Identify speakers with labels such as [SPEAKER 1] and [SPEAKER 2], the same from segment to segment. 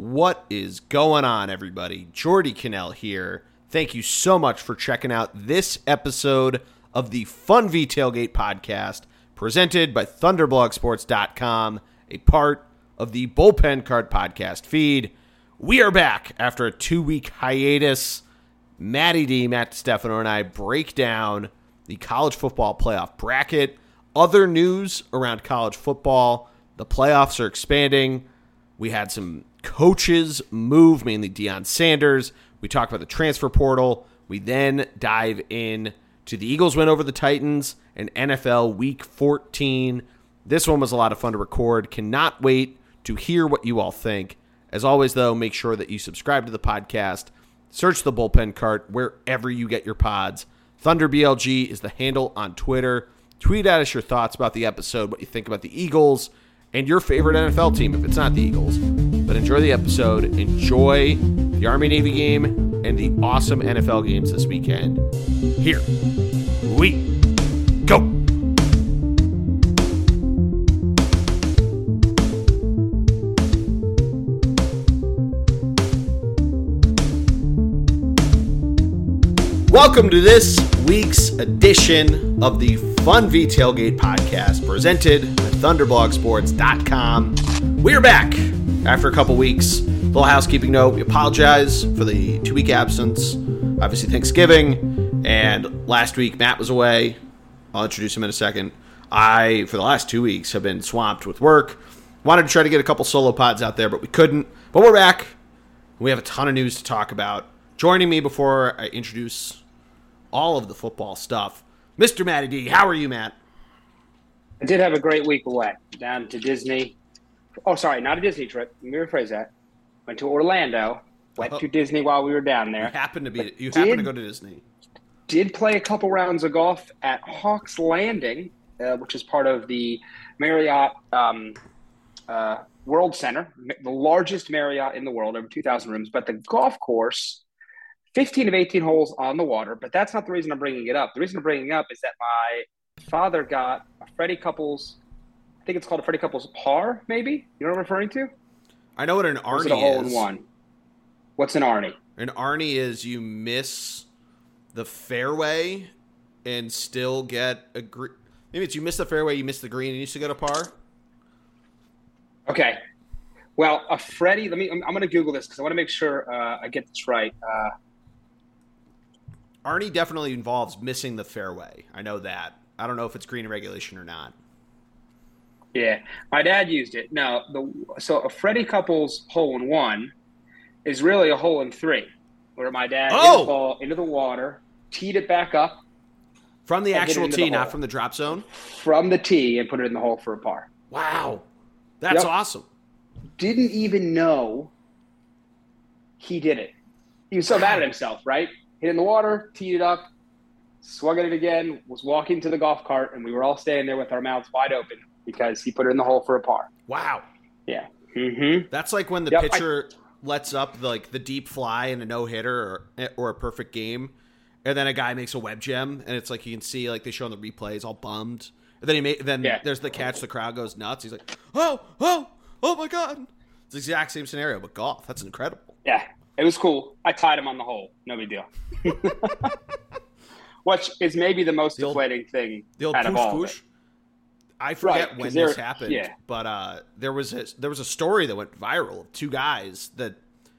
[SPEAKER 1] What is going on, everybody? Geordie Connell here. Thank you so much for checking out this episode of the Fun V Tailgate podcast presented by ThunderblogSports.com, a part of the Bullpen Cart podcast feed. We are back after a two week hiatus. Matty D, Matt Stefano, and I break down the college football playoff bracket, other news around college football. The playoffs are expanding. We had some coaches move, mainly Deion Sanders. We talk about the transfer portal. We then dive in to the Eagles win over the Titans and NFL Week 14. This one was a lot of fun to record. Cannot wait to hear what you all think. As always, though, make sure that you subscribe to the podcast. Search the bullpen cart wherever you get your pods. Thunder BLG is the handle on Twitter. Tweet at us your thoughts about the episode, what you think about the Eagles, and your favorite NFL team if it's not the Eagles. But enjoy the episode. Enjoy the Army Navy game and the awesome NFL games this weekend. Here we go. Welcome to this week's edition of the Fun V Tailgate podcast presented by ThunderblogSports.com. We're back after a couple weeks. Little housekeeping note we apologize for the two week absence. Obviously, Thanksgiving, and last week Matt was away. I'll introduce him in a second. I, for the last two weeks, have been swamped with work. Wanted to try to get a couple solo pods out there, but we couldn't. But we're back. We have a ton of news to talk about. Joining me before I introduce all of the football stuff, Mr. Matty D. How are you, Matt?
[SPEAKER 2] I did have a great week away down to Disney. Oh, sorry, not a Disney trip. Let me rephrase that. Went to Orlando. Went
[SPEAKER 1] Oh.
[SPEAKER 2] to Disney while we were down
[SPEAKER 1] You
[SPEAKER 2] there.
[SPEAKER 1] happen to be
[SPEAKER 2] But
[SPEAKER 1] you happen to go to Disney.
[SPEAKER 2] Did play a couple rounds of golf at Hawks Landing, uh, which is part of the Marriott um, uh, World Center, the largest Marriott in the world, over 2,000 rooms. But the golf course, 15 of 18 holes on the water. But that's not the reason I'm bringing it up. The reason I'm bringing it up is that my father got a Freddie Couples, think it's called a Freddie Couples par, maybe? You know what I'm referring to?
[SPEAKER 1] I know what an
[SPEAKER 2] Or is it a
[SPEAKER 1] Arnie
[SPEAKER 2] hole in one? What's an Arnie?
[SPEAKER 1] An Arnie is you miss the fairway and still get a green. Maybe it's you miss the fairway, you miss the green, and you still get a par.
[SPEAKER 2] Okay. Well, a Freddie, let me, I'm, I'm going to Google this because I want to make sure uh, I get this right. Uh,
[SPEAKER 1] Arnie definitely involves missing the fairway. I know that. I don't know if it's green regulation or not.
[SPEAKER 2] Yeah, my dad used it. Now, the so a Freddie Couples hole in one is really a hole in three, where my dad hit
[SPEAKER 1] Oh!
[SPEAKER 2] the ball into the water, teed it back up
[SPEAKER 1] From the actual tee,
[SPEAKER 2] the
[SPEAKER 1] not from the drop zone.
[SPEAKER 2] from the tee and put it in the hole for a par.
[SPEAKER 1] Wow, that's
[SPEAKER 2] Yep.
[SPEAKER 1] awesome.
[SPEAKER 2] Didn't even know he did it. He was so mad at himself, right? Hit it in the water, teed it up, swung at it again, was walking to the golf cart, and we were all standing there with our mouths wide open because he put it in the hole for a par.
[SPEAKER 1] Wow,
[SPEAKER 2] Yeah. Mm-hmm.
[SPEAKER 1] that's like when the
[SPEAKER 2] Yep, I-
[SPEAKER 1] pitcher lets up the, like the deep fly in a no hitter or or a perfect game, and then a guy makes a web gem, and it's like you can see like they show on the replays, all bummed. And then he made then
[SPEAKER 2] Yeah.
[SPEAKER 1] there's the catch, the crowd goes nuts. He's like, oh, oh, oh my god. It's the exact same scenario, but golf. That's incredible.
[SPEAKER 2] Yeah, it was cool. I tied him on the hole. No big deal. Which is maybe the most
[SPEAKER 1] The old-
[SPEAKER 2] deflating thing
[SPEAKER 1] The old
[SPEAKER 2] out of all.
[SPEAKER 1] I forget
[SPEAKER 2] Right,
[SPEAKER 1] when this happened,
[SPEAKER 2] yeah.
[SPEAKER 1] but uh, there was a, there was a story that went viral of two guys that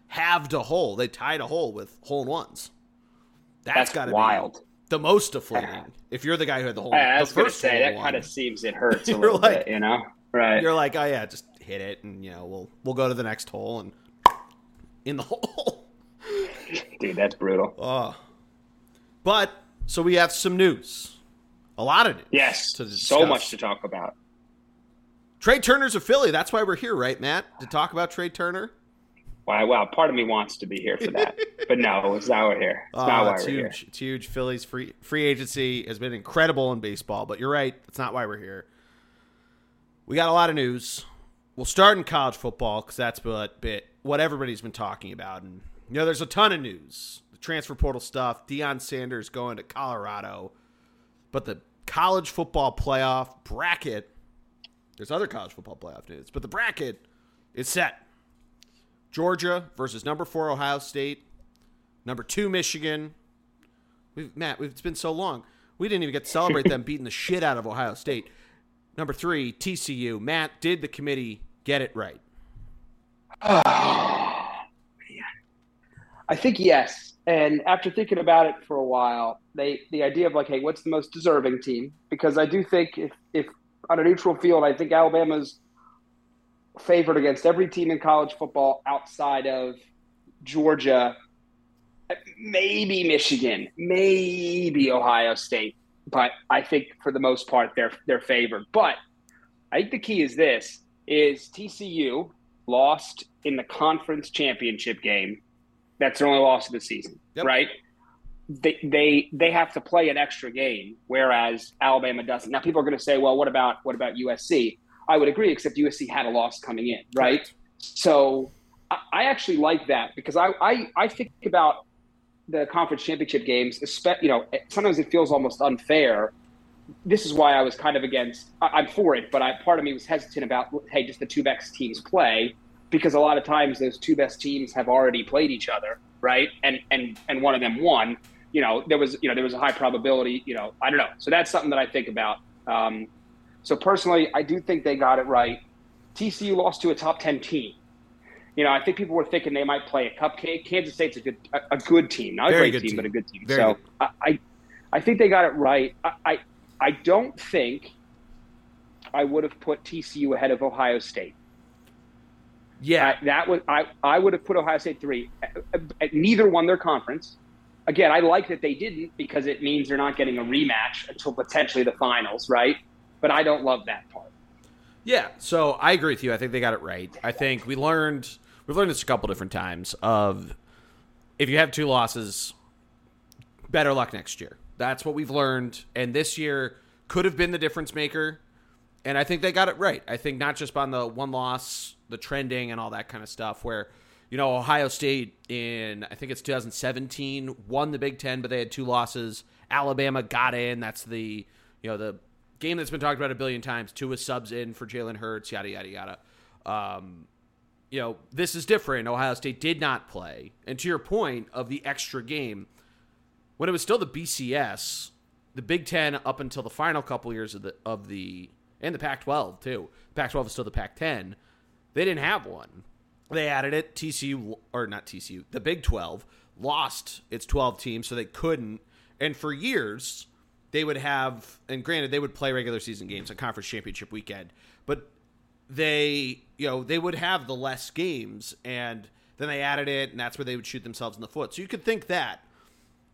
[SPEAKER 1] halved a hole. They tied a hole with hole in ones. That's,
[SPEAKER 2] That's
[SPEAKER 1] got to
[SPEAKER 2] wild.
[SPEAKER 1] be the most deflating. if you're the guy who had the hole,
[SPEAKER 2] I
[SPEAKER 1] the
[SPEAKER 2] was
[SPEAKER 1] first
[SPEAKER 2] say that kind of seems it hurts a little
[SPEAKER 1] like-
[SPEAKER 2] bit, you know? Right.
[SPEAKER 1] you're like, oh yeah, just hit it, and you know we'll we'll go to the next hole and in the hole.
[SPEAKER 2] Dude, that's brutal.
[SPEAKER 1] Oh, but so we have some news, a lot of news.
[SPEAKER 2] Yes, so much to talk about.
[SPEAKER 1] Trey Turner's a Philly. That's why we're here, right, Matt? To talk about Trey Turner.
[SPEAKER 2] Wow, wow. Part of me wants to be here for that, but no, it's not why we're here. It's
[SPEAKER 1] Oh,
[SPEAKER 2] not ah, why
[SPEAKER 1] it's
[SPEAKER 2] we're here.
[SPEAKER 1] It's huge. Phillies free free agency has been incredible in baseball, but you're right. That's not why we're here. We got a lot of news. We'll start in college football because that's what bit what everybody's been talking about, and you know, there's a ton of news. The transfer portal stuff. Deion Sanders going to Colorado, but the college football playoff bracket. There's other college football playoff news, but the bracket is set. Georgia versus number four Ohio State, number two Michigan. We've, Matt, we've, it's been so long. We didn't even get to celebrate them beating the shit out of Ohio State. Number three, TCU. Matt, did the committee get it right?
[SPEAKER 2] Oh, man. I think yes. And after thinking about it for a while, they the idea of like, hey, what's the most deserving team? Because I do think if if on a neutral field, I think Alabama's favored against every team in college football outside of Georgia, maybe Michigan, maybe Ohio State. But I think for the most part they're they're favored. But I think the key is this is TCU lost in the conference championship game. That's their only loss of the season, yep. right? They, they they have to play an extra game, whereas Alabama doesn't. Now people are going to say, well, what about what about USC? I would agree, except USC had a loss coming in, right? right. So I, I, actually like that because I, I I think about the conference championship games. You know, sometimes it feels almost unfair. This is why I was kind of against. I, am for it, but I, part of me was hesitant about hey, just the two best teams play because a lot of times those two best teams have already played each other, right? And and and one of them won. You know, there was you know there was a high probability. You know, I don't know. So that's something that I think about. Um, so personally, I do think they got it right. TCU lost to a top ten team. You know, I think people were thinking they might play a cupcake. Kansas State's a good a, a good team, not Very a great team, team, but a good team. Very so good. I, I, I think they got it right. I, I I don't think I would have put TCU ahead of Ohio State.
[SPEAKER 1] Yeah,
[SPEAKER 2] that was I. I would have put Ohio State three. Uh, uh, neither won their conference. Again, I like that they didn't because it means they're not getting a rematch until potentially the finals, right? But I don't love that part.
[SPEAKER 1] Yeah, so I agree with you. I think they got it right. I think we learned we've learned this a couple different times of if you have two losses, better luck next year. That's what we've learned, and this year could have been the difference maker. And I think they got it right. I think not just on the one loss the trending and all that kind of stuff. Where you know Ohio State in I think it's 2017 won the Big Ten, but they had two losses. Alabama got in. That's the you know the game that's been talked about a billion times. Two subs in for Jalen Hurts. Yada yada yada. Um, you know this is different. Ohio State did not play, and to your point of the extra game, when it was still the BCS, the Big Ten up until the final couple years of the of the and the Pac-12 too. Pac-12 is still the Pac-10 they didn't have one. They added it. TCU, or not TCU, the Big 12 lost its 12 teams, so they couldn't. And for years, they would have, and granted, they would play regular season games on conference championship weekend, but they, you know, they would have the less games, and then they added it, and that's where they would shoot themselves in the foot. So you could think that.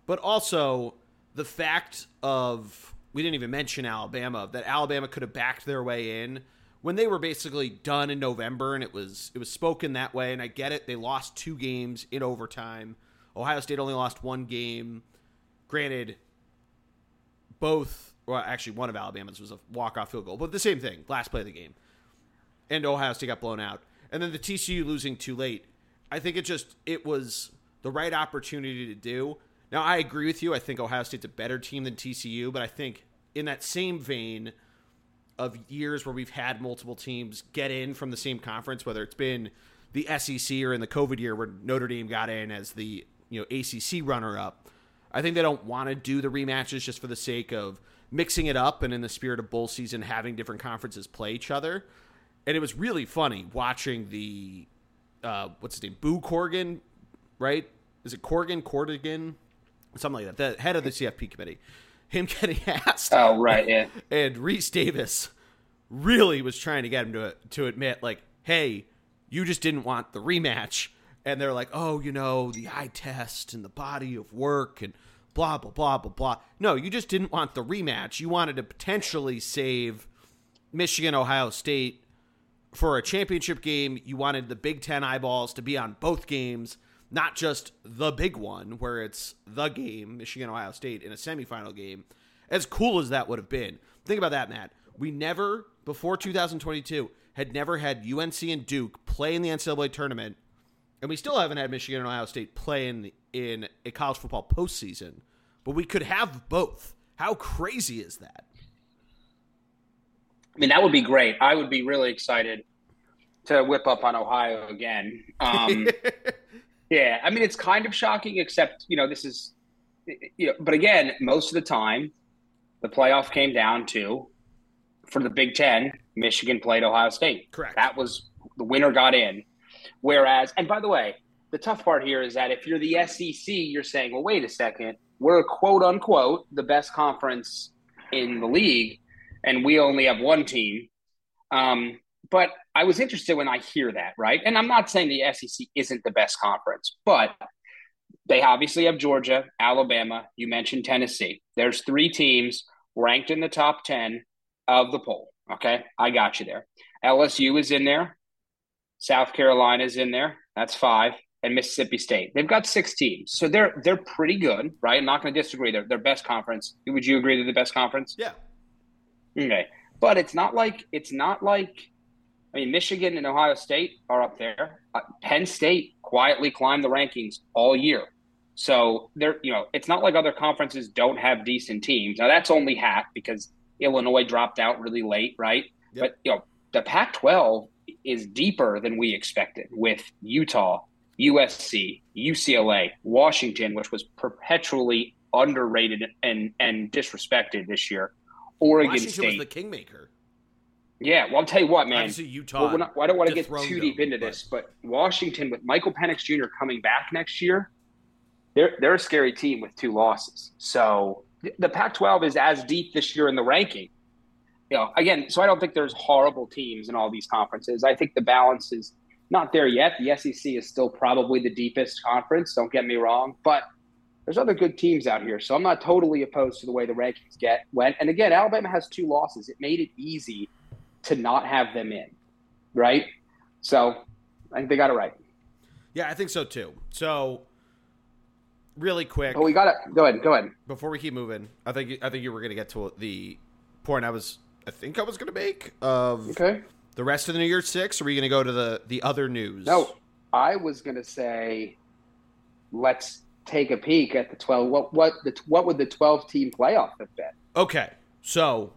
[SPEAKER 1] But also, the fact of, we didn't even mention Alabama, that Alabama could have backed their way in when they were basically done in November and it was it was spoken that way and I get it they lost two games in overtime. Ohio State only lost one game. Granted both well actually one of Alabama's was a walk-off field goal, but the same thing, last play of the game. And Ohio State got blown out. And then the TCU losing too late. I think it just it was the right opportunity to do. Now I agree with you. I think Ohio State's a better team than TCU, but I think in that same vein, of years where we've had multiple teams get in from the same conference, whether it's been the SEC or in the COVID year where Notre Dame got in as the you know ACC runner up. I think they don't want to do the rematches just for the sake of mixing it up and in the spirit of bowl season having different conferences play each other. And it was really funny watching the uh, what's his name, Boo Corrigan, right? Is it Corrigan, Cordigan, something like that? The head of the CFP committee him getting asked.
[SPEAKER 2] Oh right, yeah.
[SPEAKER 1] And Rece Davis really was trying to get him to to admit, like, hey, you just didn't want the rematch. And they're like, oh, you know, the eye test and the body of work and blah blah blah blah blah. No, you just didn't want the rematch. You wanted to potentially save Michigan, Ohio State for a championship game. You wanted the Big Ten eyeballs to be on both games not just the big one where it's the game, Michigan Ohio State in a semifinal game. As cool as that would have been. Think about that, Matt. We never before 2022 had never had UNC and Duke play in the NCAA tournament, and we still haven't had Michigan and Ohio State play in in a college football postseason. But we could have both. How crazy is that?
[SPEAKER 2] I mean, that would be great. I would be really excited to whip up on Ohio again. Um, yeah, I mean it's kind of shocking, except you know this is, you know, but again, most of the time, the playoff came down to for the Big Ten, Michigan played Ohio State.
[SPEAKER 1] Correct.
[SPEAKER 2] That was the winner got in. Whereas, and by the way, the tough part here is that if you're the SEC, you're saying, well, wait a second, we're quote unquote the best conference in the league, and we only have one team. Um, but I was interested when I hear that, right? And I'm not saying the SEC isn't the best conference, but they obviously have Georgia, Alabama. You mentioned Tennessee. There's three teams ranked in the top 10 of the poll. Okay. I got you there. LSU is in there. South Carolina is in there. That's five. And Mississippi State. They've got six teams. So they're they're pretty good, right? I'm not going to disagree. They're their best conference. Would you agree they're the best conference?
[SPEAKER 1] Yeah.
[SPEAKER 2] Okay. But it's not like it's not like I mean Michigan and Ohio State are up there. Uh, Penn State quietly climbed the rankings all year. So they're you know, it's not like other conferences don't have decent teams. Now that's only half because Illinois dropped out really late, right?
[SPEAKER 1] Yep.
[SPEAKER 2] But you know, the Pac-12 is deeper than we expected with Utah, USC, UCLA, Washington, which was perpetually underrated and and disrespected this year. Oregon
[SPEAKER 1] Washington
[SPEAKER 2] State.
[SPEAKER 1] was the kingmaker.
[SPEAKER 2] Yeah, well, I'll tell you what, man.
[SPEAKER 1] Obviously, Utah.
[SPEAKER 2] Well, not- I don't want to get too deep
[SPEAKER 1] them,
[SPEAKER 2] into
[SPEAKER 1] but-
[SPEAKER 2] this, but Washington with Michael Penix Jr. coming back next year, they're they're a scary team with two losses. So the Pac-12 is as deep this year in the ranking. You know, again, so I don't think there's horrible teams in all these conferences. I think the balance is not there yet. The SEC is still probably the deepest conference. Don't get me wrong, but there's other good teams out here. So I'm not totally opposed to the way the rankings get went. And again, Alabama has two losses. It made it easy to not have them in, right? So I think they got it right.
[SPEAKER 1] Yeah, I think so too. So, really quick
[SPEAKER 2] But we got it. Go ahead. Go ahead.
[SPEAKER 1] before we keep moving, I think I think you were going to get to the point I was I think I was going to make of
[SPEAKER 2] Okay.
[SPEAKER 1] the rest of the New Year's Six. Or are we going to go to the the other news?
[SPEAKER 2] No, I was going to say, let's take a peek at the 12. What what the what would the 12 team playoff have been?
[SPEAKER 1] Okay, so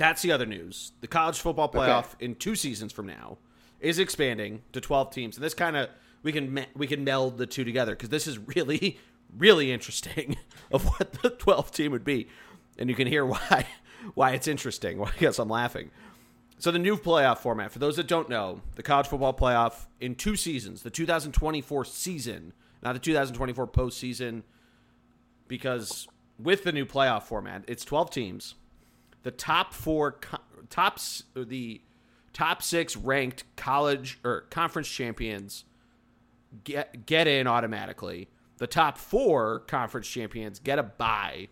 [SPEAKER 1] that's the other news. The college football
[SPEAKER 2] Okay.
[SPEAKER 1] playoff in two seasons from now is expanding to 12 teams, and this kind of we can we can meld the two together because this is really really interesting of what the 12 team would be, and you can hear why why it's interesting. Why I guess I'm laughing. So the new playoff format, for those that don't know, the college football playoff in two seasons, the 2024 season, not the 2024 postseason, because with the new playoff format, it's 12 teams. The top four, tops, the top six ranked college or conference champions get get in automatically. The top four conference champions get a bye.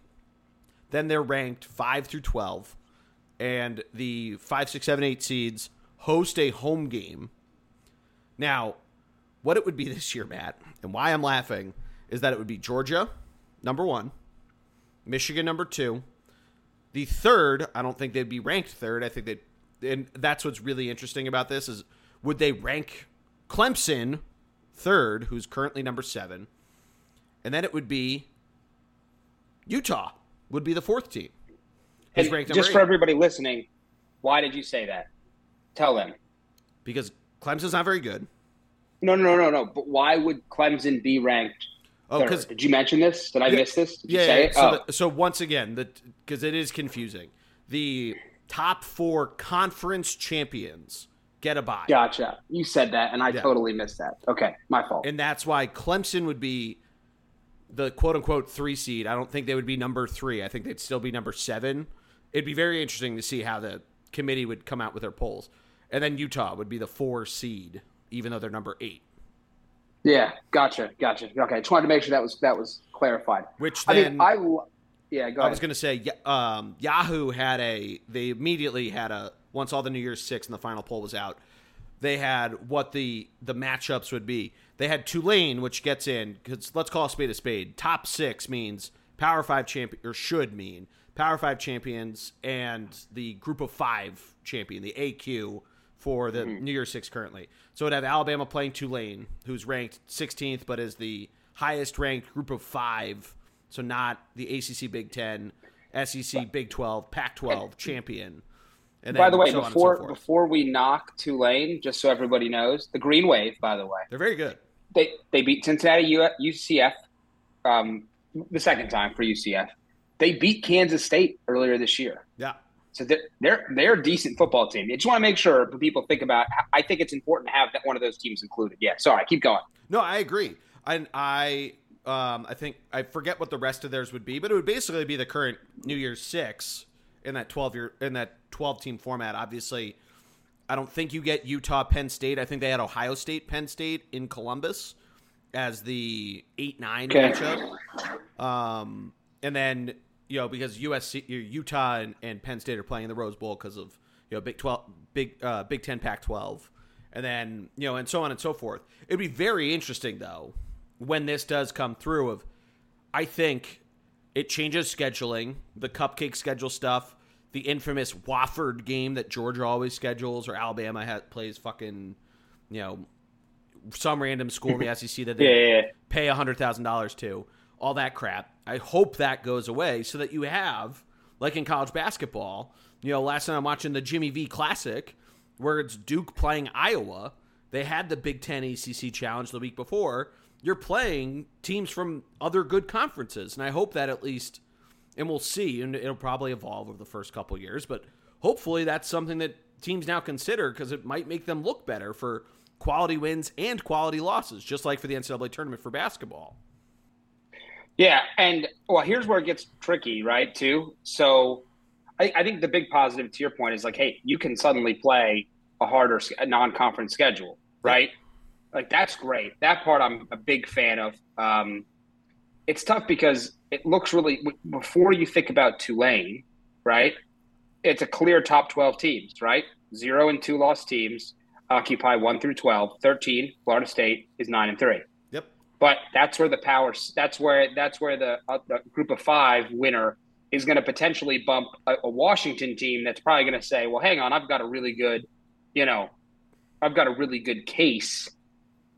[SPEAKER 1] Then they're ranked five through 12 and the five, six, seven, eight seeds host a home game. Now, what it would be this year, Matt, and why I'm laughing is that it would be Georgia, number one, Michigan, number two. The third, I don't think they'd be ranked third. I think they, and that's what's really interesting about this is would they rank Clemson third, who's currently number seven, and then it would be Utah would be the fourth team. who's ranked
[SPEAKER 2] just for everybody listening, why did you say that? Tell them.
[SPEAKER 1] because Clemson's not very good.
[SPEAKER 2] No, no, no, no, no. But why would Clemson be ranked
[SPEAKER 1] Oh, because
[SPEAKER 2] Did you mention this? Did I
[SPEAKER 1] Yeah.
[SPEAKER 2] miss this? Did you
[SPEAKER 1] yeah,
[SPEAKER 2] say
[SPEAKER 1] yeah,
[SPEAKER 2] it?
[SPEAKER 1] so,
[SPEAKER 2] oh.
[SPEAKER 1] the, so once again, the because it is confusing. The top four conference champions get a bye,
[SPEAKER 2] gotcha. You said that, and I
[SPEAKER 1] Yeah.
[SPEAKER 2] totally missed that. Okay, my fault.
[SPEAKER 1] and that's why Clemson would be the quote unquote three seed. I don't think they would be number three. I think they'd still be number seven. It'd be very interesting to see how the committee would come out with their polls, and then Utah would be the four seed, even though they're number eight.
[SPEAKER 2] Yeah, gotcha, gotcha. Okay, just wanted to make sure that was that was clarified.
[SPEAKER 1] Which
[SPEAKER 2] I mean, I yeah. Go
[SPEAKER 1] I was going to say, um, Yahoo had a. They immediately had a. Once all the New Year's Six and the final poll was out, they had what the the matchups would be. They had Tulane, which gets in because let's call a spade a spade. Top six means Power Five champion or should mean Power Five champions and the Group of Five champion, the AQ for the New Year's Six currently. So it'd have Alabama playing Tulane, who's ranked 16th, but is the highest ranked Group of Five so not the ACC Big Ten, SEC Big Twelve, Pac twelve champion. And
[SPEAKER 2] By the way,
[SPEAKER 1] so and so
[SPEAKER 2] before before we knock Tulane, just so everybody knows, the Green Wave, by the way,
[SPEAKER 1] they're very good.
[SPEAKER 2] they they beat Cincinnati U- UCF um, the second time for UCF. They beat Kansas State earlier this year.
[SPEAKER 1] Yeah.
[SPEAKER 2] So they're they're, they're a decent football team. I just want to make sure people think about. I think it's important to have that one of those teams included. Yeah. Sorry, keep going.
[SPEAKER 1] No, I agree. And I um I think I forget what the rest of theirs would be, but it would basically be the current New Year's Six in that twelve year in that twelve team format. Obviously, I don't think you get Utah Penn State. I think they had Ohio State Penn State in Columbus as the eight nine
[SPEAKER 2] Okay.
[SPEAKER 1] matchup. Um and then you know because USC Utah and, and Penn State are playing in the Rose Bowl because of you know Big Twelve Big uh, Big Ten Pac twelve and then you know and so on and so forth it'd be very interesting though when this does come through of i think it changes scheduling the cupcake schedule stuff the infamous wofford game that georgia always schedules or alabama ha- plays fucking you know some random school in the sec that they
[SPEAKER 2] Yeah, yeah, yeah.
[SPEAKER 1] pay $100,000 to, all that crap. I hope that goes away so that you have, like in college basketball, you know, last night I'm watching the Jimmy V Classic where it's Duke playing Iowa. They had the Big Ten ACC Challenge the week before. You're playing teams from other good conferences. And I hope that at least, and we'll see, and it'll probably evolve over the first couple years, but hopefully that's something that teams now consider because it might make them look better for quality wins and quality losses, just like for the NCAA tournament for basketball.
[SPEAKER 2] Yeah, and well, here's where it gets tricky, right? Too. So, I, I think the big positive to your point is like, hey, you can suddenly play a harder a non-conference schedule, right? Like that's great. That part I'm a big fan of. Um, it's tough because it looks really before you think about Tulane, right? It's a clear top 12 teams, right? Zero and two lost teams occupy one through 12. 13, Florida State is nine and three. But that's where the power that's where that's where the, uh, the group of five winner is going to potentially bump a, a washington team that's probably going to say well hang on i've got a really good you know i've got a really good case.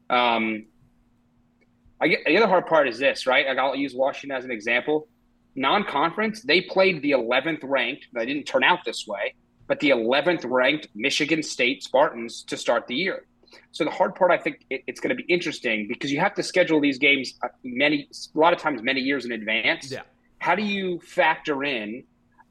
[SPEAKER 2] Um I get, the other hard part is this right? Like i'll use washington as an example. Non-conference they played the 11th ranked they didn't turn out this way but the 11th ranked michigan state spartans to start the year so the hard part, I think, it, it's going to be interesting because you have to schedule these games uh, many, a lot of times, many years in advance.
[SPEAKER 1] Yeah.
[SPEAKER 2] How do you factor in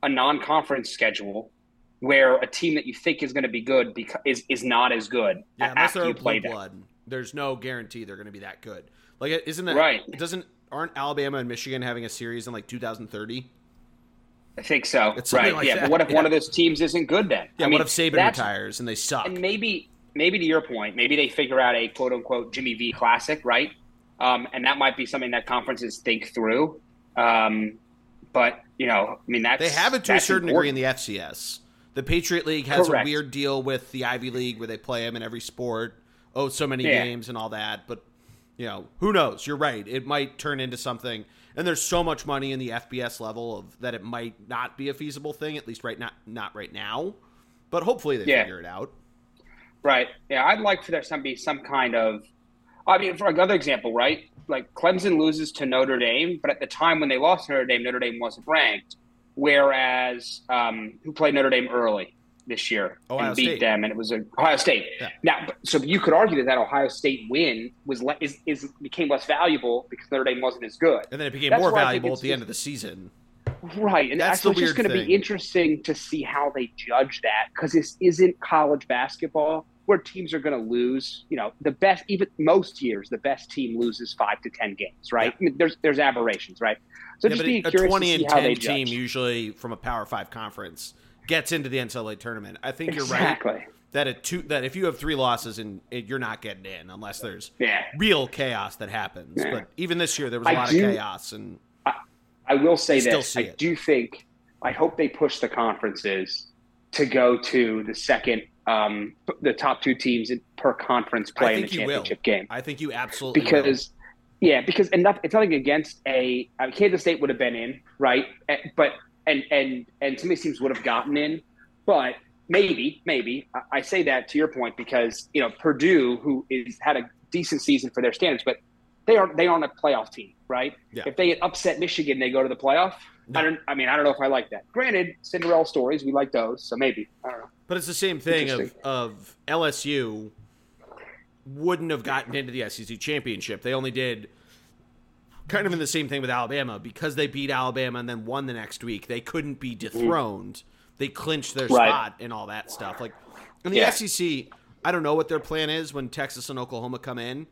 [SPEAKER 2] a non-conference schedule where a team that you think is going to be good is is not as good
[SPEAKER 1] Yeah, unless
[SPEAKER 2] after
[SPEAKER 1] they're
[SPEAKER 2] you play them?
[SPEAKER 1] blood, there's no guarantee they're going to be that good. Like, isn't that
[SPEAKER 2] Right.
[SPEAKER 1] Doesn't aren't Alabama and Michigan having a series in like 2030?
[SPEAKER 2] I think so.
[SPEAKER 1] It's
[SPEAKER 2] right?
[SPEAKER 1] like
[SPEAKER 2] yeah.
[SPEAKER 1] that,
[SPEAKER 2] But what if
[SPEAKER 1] yeah.
[SPEAKER 2] one of those teams isn't good then?
[SPEAKER 1] Yeah.
[SPEAKER 2] I mean,
[SPEAKER 1] what if Saban retires and they suck?
[SPEAKER 2] And maybe, maybe to your point, maybe they figure out a quote unquote Jimmy V classic, right? Um, and that might be something that conferences think through. Um, but you know, I mean, that's
[SPEAKER 1] They have it to a certain degree in the FCS. The Patriot League has
[SPEAKER 2] Correct.
[SPEAKER 1] a weird deal with the Ivy League where they play them in every sport. Oh, so many
[SPEAKER 2] Yeah.
[SPEAKER 1] games and all that. But you know, who knows? You're right. It might turn into something. And there's so much money in the FBS level of that it might not be a feasible thing. At least right not not right now. But hopefully they
[SPEAKER 2] Yeah.
[SPEAKER 1] figure it out.
[SPEAKER 2] Right. Yeah, I'd like for there to be some kind of. I mean, for another example, right? Like Clemson loses to Notre Dame, but at the time when they lost to Notre Dame, Notre Dame wasn't ranked. Whereas, um, who played Notre Dame early this year
[SPEAKER 1] Ohio
[SPEAKER 2] and beat
[SPEAKER 1] State.
[SPEAKER 2] them, and it was Ohio State.
[SPEAKER 1] Yeah.
[SPEAKER 2] Now, so you could argue that that Ohio State win was le- is, is became less valuable because Notre Dame wasn't as good.
[SPEAKER 1] And then it became
[SPEAKER 2] That's
[SPEAKER 1] more
[SPEAKER 2] why I think
[SPEAKER 1] valuable at the
[SPEAKER 2] just-
[SPEAKER 1] end of the season.
[SPEAKER 2] Right, and
[SPEAKER 1] That's
[SPEAKER 2] so it's just going to be interesting to see how they judge that because this isn't college basketball where teams are going to lose. You know, the best, even most years, the best team loses five to ten games. Right? I mean, there's there's aberrations, right? So
[SPEAKER 1] Yeah,
[SPEAKER 2] just
[SPEAKER 1] but
[SPEAKER 2] be
[SPEAKER 1] a
[SPEAKER 2] curious
[SPEAKER 1] 20
[SPEAKER 2] to see
[SPEAKER 1] and
[SPEAKER 2] how they
[SPEAKER 1] 10 team
[SPEAKER 2] judge.
[SPEAKER 1] usually from a Power 5 conference gets into the NCAA tournament. I think you're right that a two that if you have 3 losses and you're not getting in unless there's
[SPEAKER 2] Yeah.
[SPEAKER 1] real chaos that happens.
[SPEAKER 2] Yeah.
[SPEAKER 1] But even this year there was a
[SPEAKER 2] I
[SPEAKER 1] lot
[SPEAKER 2] do-
[SPEAKER 1] of chaos and
[SPEAKER 2] I will say
[SPEAKER 1] still
[SPEAKER 2] this. I
[SPEAKER 1] it.
[SPEAKER 2] do think I hope they push the conferences to go to the second, um, the top two teams in, per conference play in the
[SPEAKER 1] you will.
[SPEAKER 2] championship game.
[SPEAKER 1] I think you absolutely will.
[SPEAKER 2] because yeah, because enough. It's nothing against a I mean, Kansas State would have been in, right? Eh, But and and and some of these teams would have gotten in, but maybe maybe I- I say that to your point because you know Purdue, who is had a decent season for their standards, but they aren't they aren't a playoff team, right?
[SPEAKER 1] Yeah.
[SPEAKER 2] If they upset Michigan, they go to the playoff. I don't. I mean, I don't know if I like that. Granted, Cinderella stories, we like those, so maybe I don't know.
[SPEAKER 1] But it's the same thing of, of LSU wouldn't have gotten into the SEC championship. They only did kind of in the same thing with Alabama because they beat Alabama and then won the next week. They couldn't be mm-hmm. dethroned. They clinched their
[SPEAKER 2] Right.
[SPEAKER 1] spot and all that stuff. Like in the
[SPEAKER 2] Yeah.
[SPEAKER 1] SEC, I don't know what their plan is when Texas and Oklahoma come in,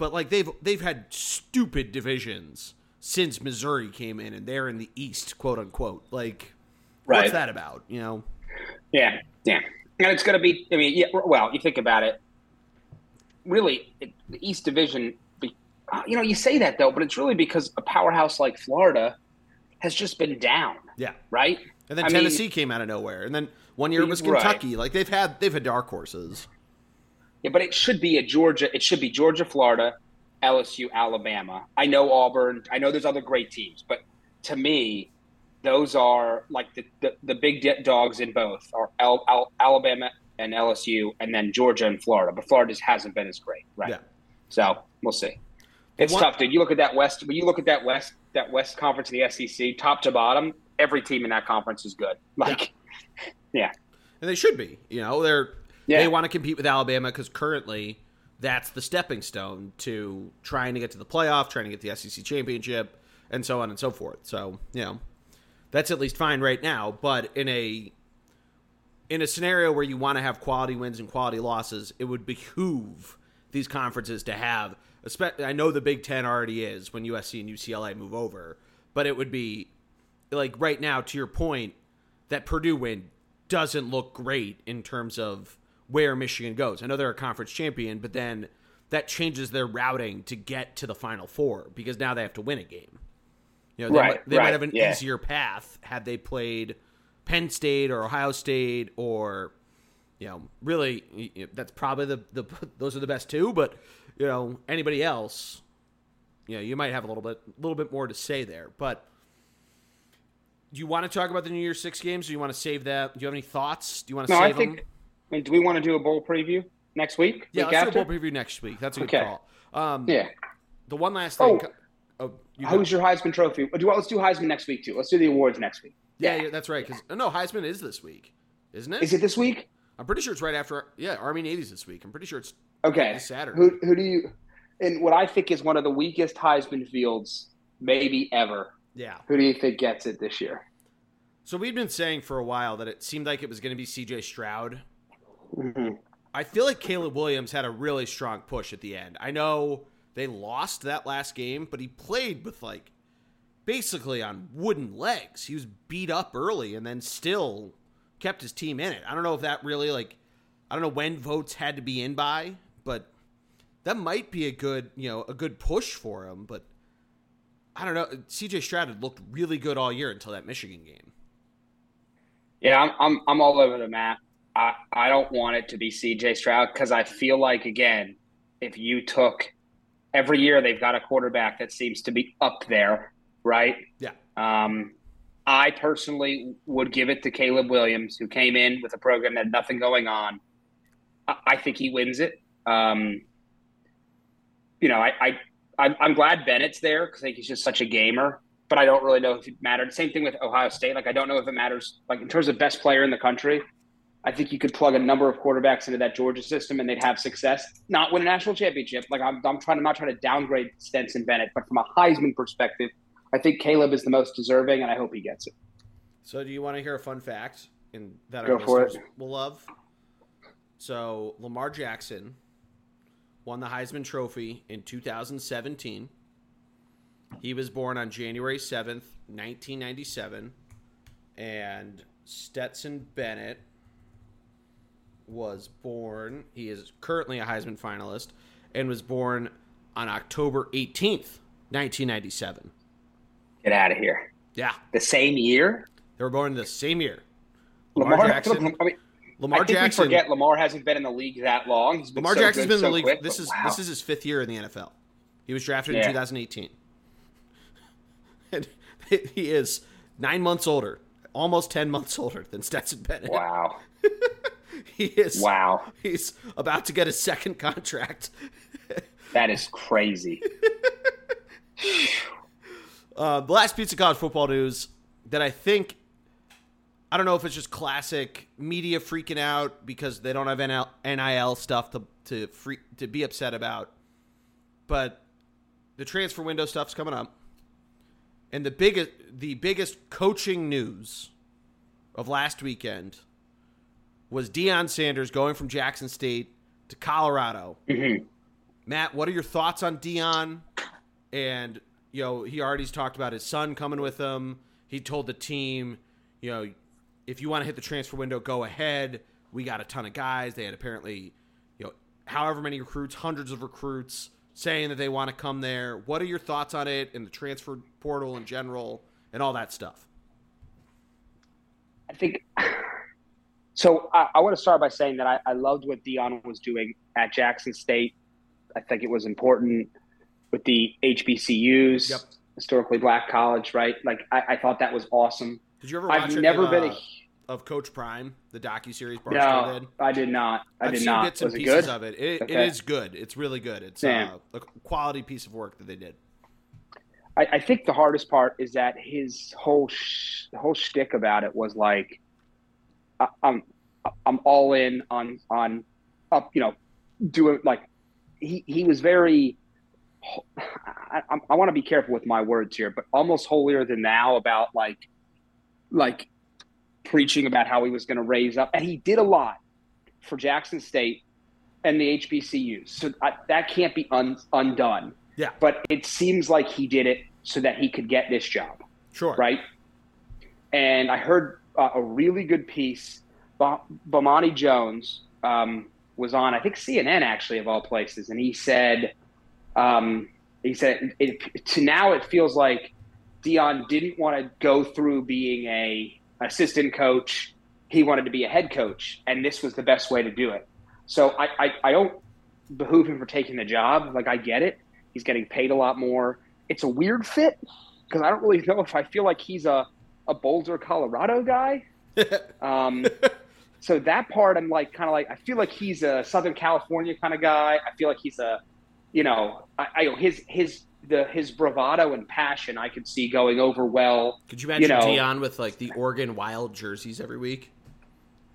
[SPEAKER 1] but like they've they've had stupid divisions since Missouri came in and they're in the East, quote unquote. Like what's that about? You know?
[SPEAKER 2] Yeah, yeah. And it's going to be. I mean, yeah. Well, you think about it. Really, it, the East Division. Uh, you know, you say that though, but it's really because a powerhouse like Florida has just been down,
[SPEAKER 1] Yeah.
[SPEAKER 2] right?
[SPEAKER 1] And then
[SPEAKER 2] I mean,
[SPEAKER 1] Tennessee came out of nowhere, and then one year it was
[SPEAKER 2] Right.
[SPEAKER 1] Kentucky. Like they've had they've had dark horses.
[SPEAKER 2] Yeah, but it should be a Georgia. It should be Georgia, Florida, LSU, Alabama. I know Auburn. I know there's other great teams, but to me, those are like the the, the big dogs in both are Al, Al, Alabama and LSU, and then Georgia and Florida. But Florida just hasn't been as great, right?
[SPEAKER 1] Yeah.
[SPEAKER 2] So we'll see. It's
[SPEAKER 1] one-
[SPEAKER 2] tough, dude. You look at that West. When you look at that West, that West conference in the SEC, top to bottom, every team in that conference is good. Like, yeah,
[SPEAKER 1] And they should be. You know, they're
[SPEAKER 2] Yeah.
[SPEAKER 1] they want to compete with Alabama because currently that's the stepping stone to trying to get to the playoff, trying to get the SEC championship, and so on and so forth. So you know, that's at least fine right now. But in a in a scenario where you want to have quality wins and quality losses, it would behoove these conferences to have. I know the Big Ten already is when USC and UCLA move over, but it would be like right now. To your point, that Purdue win doesn't look great in terms of where Michigan goes. I know they're a conference champion, but then that changes their routing to get to the Final Four because now they have to win a game. You know, they,
[SPEAKER 2] Right,
[SPEAKER 1] might, they might have an
[SPEAKER 2] yeah.
[SPEAKER 1] easier path had they played Penn State or Ohio State or you know, really y- y- that's probably the the those are the best two, but you know, anybody else, you know, you might have a little bit little bit more to say there, but do you want to talk about the New Year's Six games? Or do you want to save that? Do you have any thoughts? Do you want to
[SPEAKER 2] no, I
[SPEAKER 1] save
[SPEAKER 2] think.
[SPEAKER 1] them?
[SPEAKER 2] I mean, do we want to do a bowl preview next week?
[SPEAKER 1] Yeah,
[SPEAKER 2] Week
[SPEAKER 1] let's
[SPEAKER 2] after?
[SPEAKER 1] do a bowl preview next week. That's a good
[SPEAKER 2] Okay.
[SPEAKER 1] call. Um,
[SPEAKER 2] Yeah.
[SPEAKER 1] The one last thing.
[SPEAKER 2] Oh.
[SPEAKER 1] Oh.
[SPEAKER 2] Who's your Heisman Trophy? Do well, let's do Heisman next week too. Let's do the awards next week.
[SPEAKER 1] yeah, yeah, that's right. Because no, Heisman is this week, isn't it?
[SPEAKER 2] Is it this week?
[SPEAKER 1] I'm pretty sure it's right after. Yeah, Army Navy's this week. I'm pretty sure it's
[SPEAKER 2] Okay.
[SPEAKER 1] Saturday.
[SPEAKER 2] Who who do you? And what I think is one of the weakest Heisman fields maybe ever.
[SPEAKER 1] yeah.
[SPEAKER 2] Who do you think gets it this year?
[SPEAKER 1] So we've been saying for a while that it seemed like it was going to be C.J. Stroud.
[SPEAKER 2] Mhm.
[SPEAKER 1] I feel like Caleb Williams had a really strong push at the end. I know they lost that last game, but he played with like basically on wooden legs. He was beat up early and then still kept his team in it. I don't know if that really like I don't know when votes had to be in by, but that might be a good, you know, a good push for him, but I don't know. CJ Stroud had looked really good all year until that Michigan game.
[SPEAKER 2] Yeah, I'm I'm I'm all over the map. I I don't want it to be C.J. Stroud because I feel like again, if you took every year they've got a quarterback that seems to be up there, right?
[SPEAKER 1] Yeah.
[SPEAKER 2] Um, I personally would give it to Caleb Williams, who came in with a program that had nothing going on. I, I think he wins it. Um, you know, I, I I'm, I'm glad Bennett's there because I think he's just such a gamer. But I don't really know if it mattered. Same thing with Ohio State. Like I don't know if it matters. Like in terms of best player in the country, I think you could plug a number of quarterbacks into that Georgia system and they'd have success. Not win a national championship. Like I'm, I'm trying. I'm not trying to downgrade Stetson Bennett, but from a Heisman perspective, I think Caleb is the most deserving, and I hope he gets it.
[SPEAKER 1] So, do you want to hear a fun fact in that
[SPEAKER 2] Go
[SPEAKER 1] our
[SPEAKER 2] for
[SPEAKER 1] listeners will love? So, Lamar Jackson won the Heisman Trophy in 2017. He was born on January 7th, 1997, and Stetson Bennett was born. He is currently a Heisman finalist and was born on October 18th, 1997.
[SPEAKER 2] Get out of here.
[SPEAKER 1] Yeah,
[SPEAKER 2] The same year,
[SPEAKER 1] they were born the same year. Lamar,
[SPEAKER 2] Lamar,
[SPEAKER 1] Jackson.
[SPEAKER 2] I mean,
[SPEAKER 1] Lamar
[SPEAKER 2] I think
[SPEAKER 1] Jackson.
[SPEAKER 2] we forget Lamar hasn't been in the league that long. He's been
[SPEAKER 1] Lamar
[SPEAKER 2] so
[SPEAKER 1] Jackson's
[SPEAKER 2] good
[SPEAKER 1] been in the league.
[SPEAKER 2] quick,
[SPEAKER 1] this is
[SPEAKER 2] wow.
[SPEAKER 1] this is his fifth year in the NFL. He was drafted in 2018, and he is nine months older, almost ten months older than Stetson Bennett.
[SPEAKER 2] wow,
[SPEAKER 1] He is.
[SPEAKER 2] wow,
[SPEAKER 1] He's about to get a second contract.
[SPEAKER 2] that is crazy.
[SPEAKER 1] Uh, the last piece of college football news that I think I don't know if it's just classic media freaking out because they don't have NL, NIL stuff to to free, to be upset about, but the transfer window stuff's coming up, and the biggest the biggest coaching news of last weekend was Deion Sanders going from Jackson State to Colorado.
[SPEAKER 2] Mm-hmm.
[SPEAKER 1] Matt, what are your thoughts on Deion? And you know, he already's talked about his son coming with him. He told the team, you know, if you want to hit the transfer window, go ahead. We got a ton of guys. They had apparently, you know, however many recruits, hundreds of recruits saying that they want to come there. What are your thoughts on it and the transfer portal in general and all that stuff?
[SPEAKER 2] I think so. I, I want to start by saying that I, I loved what Deion was doing at Jackson State. I think it was important with the HBCUs,
[SPEAKER 1] Yep.
[SPEAKER 2] historically black college, right? Like I, I thought that was awesome.
[SPEAKER 1] Did you ever?
[SPEAKER 2] I've never
[SPEAKER 1] of,
[SPEAKER 2] been
[SPEAKER 1] uh,
[SPEAKER 2] a
[SPEAKER 1] of Coach Prime, the docu series
[SPEAKER 2] no,
[SPEAKER 1] did?
[SPEAKER 2] I did not. I
[SPEAKER 1] I've
[SPEAKER 2] did
[SPEAKER 1] seen
[SPEAKER 2] not.
[SPEAKER 1] bits and
[SPEAKER 2] was
[SPEAKER 1] pieces
[SPEAKER 2] good?
[SPEAKER 1] of it. It, it
[SPEAKER 2] Okay.
[SPEAKER 1] is good. It's really good. It's uh, a quality piece of work that they did.
[SPEAKER 2] I, I think the hardest part is that his whole sh- whole shtick about it was like, I, I'm I'm all in on on up, you know, doing like he he was very. I, I, I want to be careful with my words here, but almost holier than now about like, like preaching about how he was going to raise up, and he did a lot for Jackson State and the HBCUs. So I, that can't be un, undone
[SPEAKER 1] Yeah,
[SPEAKER 2] but it seems like he did it so that he could get this job,
[SPEAKER 1] sure.
[SPEAKER 2] right? And I heard uh, a really good piece. Ba- Bomani Jones um, was on, I think CNN actually of all places, and he said, um, he said, it, to now it feels like Deion didn't want to go through being a assistant coach. He wanted to be a head coach, and this was the best way to do it. So I, I, I don't behoove him for taking the job. Like I get it. He's getting paid a lot more. It's a weird fit because I don't really know if I feel like he's a, a Boulder, Colorado guy. Um, so that part, I'm like, kind of like, I feel like he's a Southern California kind of guy. I feel like he's a, you know, I, I his his the his bravado and passion I could see going over well.
[SPEAKER 1] Could you imagine
[SPEAKER 2] know-
[SPEAKER 1] Deion with like the Oregon Wild jerseys every week?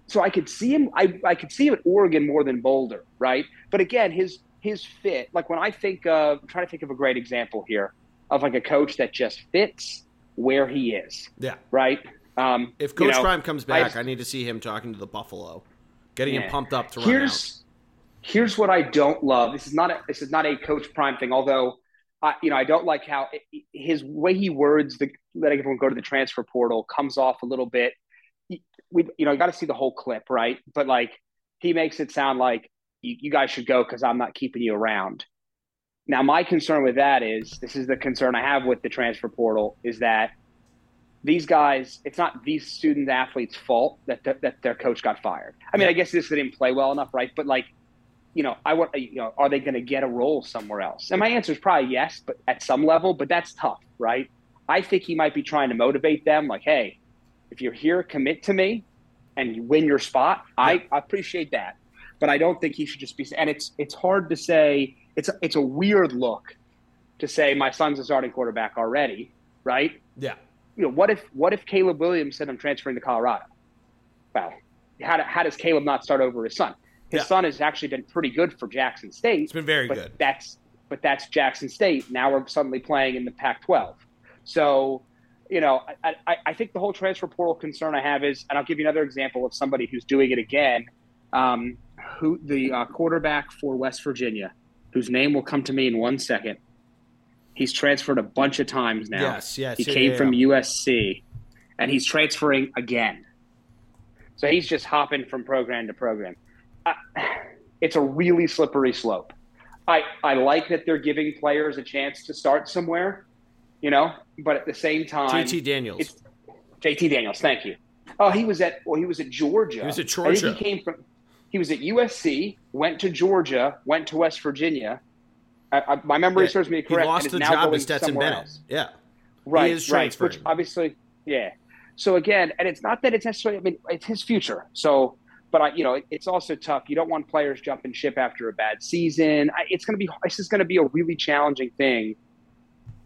[SPEAKER 2] So I could see him. I, I could see him at Oregon more than Boulder, right? But again, his his fit. Like when I think of, I'm trying to think of a great example here of like a coach that just fits where he is,
[SPEAKER 1] Yeah.
[SPEAKER 2] right? Um,
[SPEAKER 1] If
[SPEAKER 2] you
[SPEAKER 1] Coach
[SPEAKER 2] know,
[SPEAKER 1] Prime comes back,
[SPEAKER 2] I-
[SPEAKER 1] I, need to see him talking to the Buffalo, getting him pumped up to run out.
[SPEAKER 2] here's here's what I don't love. This is not a this is not a Coach Prime thing. Although, I, you know, I don't like how it, his way he words the letting everyone go to the transfer portal comes off a little bit. We you know you got to see the whole clip, right? But like he makes it sound like you, you guys should go because I'm not keeping you around. Now, my concern with that is this is the concern I have with the transfer portal is that these guys, it's not these student athletes' fault that th- that their coach got fired. I mean. I guess this they didn't play well enough, right? But like, you know, I want, you know, are they going to get a role somewhere else? And my answer is probably yes, but at some level, but that's tough, right? I think he might be trying to motivate them, like, hey, if you're here, commit to me, and you win your spot. I, I appreciate that, but I don't think he should just be. And it's it's hard to say. It's a, it's a weird look to say my son's a starting quarterback already, right?
[SPEAKER 1] Yeah.
[SPEAKER 2] you know, what if what if Caleb Williams said I'm transferring to Colorado? Well, how, do, how does Caleb not start over his son? His
[SPEAKER 1] Yeah.
[SPEAKER 2] son has actually been pretty good for Jackson State.
[SPEAKER 1] It's been very
[SPEAKER 2] but
[SPEAKER 1] good.
[SPEAKER 2] That's but that's Jackson State. Now we're suddenly playing in the Pac-12. So, you know, I, I, I think the whole transfer portal concern I have is, and I'll give you another example of somebody who's doing it again. Um, who the uh, quarterback for West Virginia, whose name will come to me in one second. He's transferred a bunch of times now.
[SPEAKER 1] Yes, yes.
[SPEAKER 2] He
[SPEAKER 1] yeah,
[SPEAKER 2] came
[SPEAKER 1] yeah,
[SPEAKER 2] from
[SPEAKER 1] yeah.
[SPEAKER 2] USC, and he's transferring again. So he's just hopping from program to program. I, it's a really slippery slope. I, I like that they're giving players a chance to start somewhere, you know, but at the same time,
[SPEAKER 1] JT Daniels.
[SPEAKER 2] JT Daniels. Thank you. Oh, he was at well, he was at Georgia.
[SPEAKER 1] He was at
[SPEAKER 2] I
[SPEAKER 1] Georgia.
[SPEAKER 2] think he came from. He was at USC, went to Georgia, went to West Virginia. I, I, my memory
[SPEAKER 1] Yeah,
[SPEAKER 2] serves me correct.
[SPEAKER 1] he
[SPEAKER 2] lost
[SPEAKER 1] the job to Stetson Bennett.
[SPEAKER 2] else.
[SPEAKER 1] Yeah.
[SPEAKER 2] Right,
[SPEAKER 1] is
[SPEAKER 2] right. Which obviously, yeah. So again, and it's not that it's necessarily. I mean, it's his future. So, but I, you know, it, it's also tough. You don't want players jumping ship after a bad season. I, it's going to be. This is going to be a really challenging thing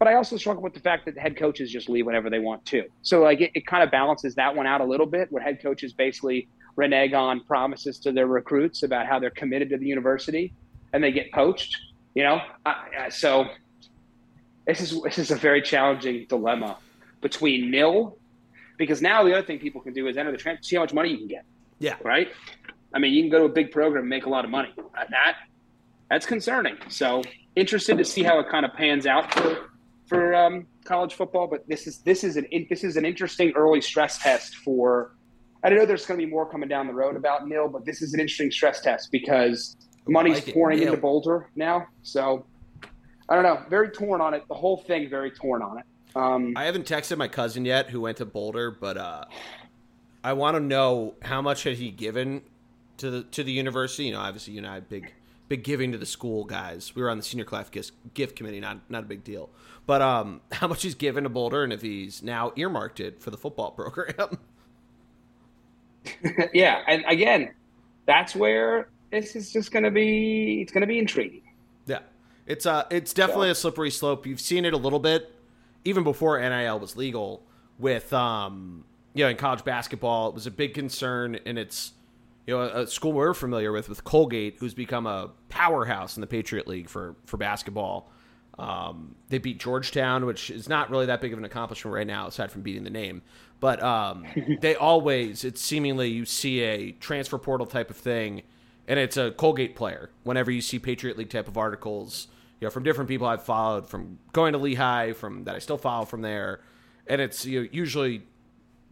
[SPEAKER 2] but I also struggle with the fact that head coaches just leave whenever they want to. So like it, it kind of balances that one out a little bit, where head coaches basically renege on promises to their recruits about how they're committed to the university, and they get poached. You know, uh, so this is this is a very challenging dilemma between nil, because now the other thing people can do is enter the transfer, see how much money you can get.
[SPEAKER 1] Yeah.
[SPEAKER 2] Right. I mean, you can go to a big program and make a lot of money. That that's concerning. So interested to see how it kind of pans out for for um, college football. But this is this is an this is an interesting early stress test for. I don't know there's going to be more coming down the road about nil, but this is an interesting stress test because money's like pouring into Boulder now. So I don't know. Very torn on it. The whole thing very torn on it. Um,
[SPEAKER 1] I haven't texted my cousin yet who went to Boulder, but uh, I want to know how much has he given to the to the university. You know, obviously, you know, I big big giving to the school guys. We were on the senior class gift, committee, not not a big deal. But um, how much he's given to Boulder, and if he's now earmarked it for the football program.
[SPEAKER 2] yeah, and again, that's where this is just going to be. It's going to be intriguing.
[SPEAKER 1] Yeah, it's uh, it's definitely so. a slippery slope. You've seen it a little bit, even before NIL was legal. With um, you know, in college basketball, it was a big concern, and it's you know, a, school we're familiar with, with Colgate, who's become a powerhouse in the Patriot League for for basketball. Um, they beat Georgetown, which is not really that big of an accomplishment right now, aside from beating the name. But um, they always, it's seemingly you see a transfer portal type of thing, and it's a Colgate player. Whenever you see Patriot League type of articles, you know, from different people I've followed, from going to Lehigh, from that I still follow from there, and it's you know, usually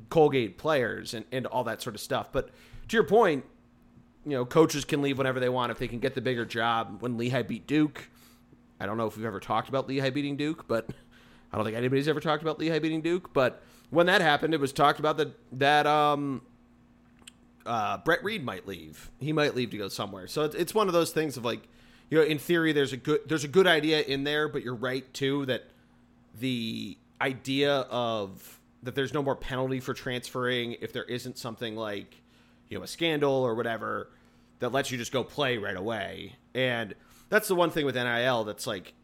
[SPEAKER 1] Colgate players and, and all that sort of stuff. But to your point, you know, coaches can leave whenever they want if they can get the bigger job. When Lehigh beat Duke, I don't know if we've ever talked about Lehigh beating Duke, but I don't think anybody's ever talked about Lehigh beating Duke. But when that happened, it was talked about that that um, uh, Brett Reed might leave. He might leave to go somewhere. So it's, it's one of those things of like, you know, in theory, there's a good there's a good idea in there, but you're right too that the idea of that there's no more penalty for transferring if there isn't something like you know a scandal or whatever that lets you just go play right away. And that's the one thing with NIL that's like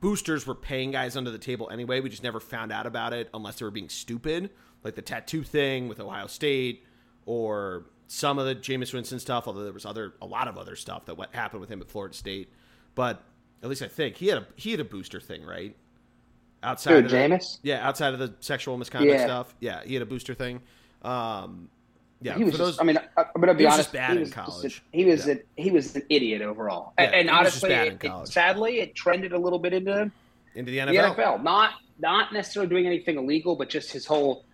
[SPEAKER 1] boosters were paying guys under the table anyway. We just never found out about it unless they were being stupid, like the tattoo thing with Ohio State or some of the Jameis Winston stuff. Although there was other a lot of other stuff that what happened with him at Florida State, but at least I think he had a he had a booster thing, right? Outside
[SPEAKER 2] Dude,
[SPEAKER 1] of
[SPEAKER 2] the, Jameis,
[SPEAKER 1] yeah, outside of the sexual misconduct yeah. stuff, yeah, he had a booster thing. Um, yeah,
[SPEAKER 2] he was.
[SPEAKER 1] Just,
[SPEAKER 2] I mean, I, am gonna be honest.
[SPEAKER 1] bad
[SPEAKER 2] he was
[SPEAKER 1] in college.
[SPEAKER 2] A, he was yeah. a, he was an idiot overall. Yeah, and, honestly, it, it, sadly, it trended a little bit into
[SPEAKER 1] into the NFL.
[SPEAKER 2] The NFL, not not necessarily doing anything illegal, but just his whole.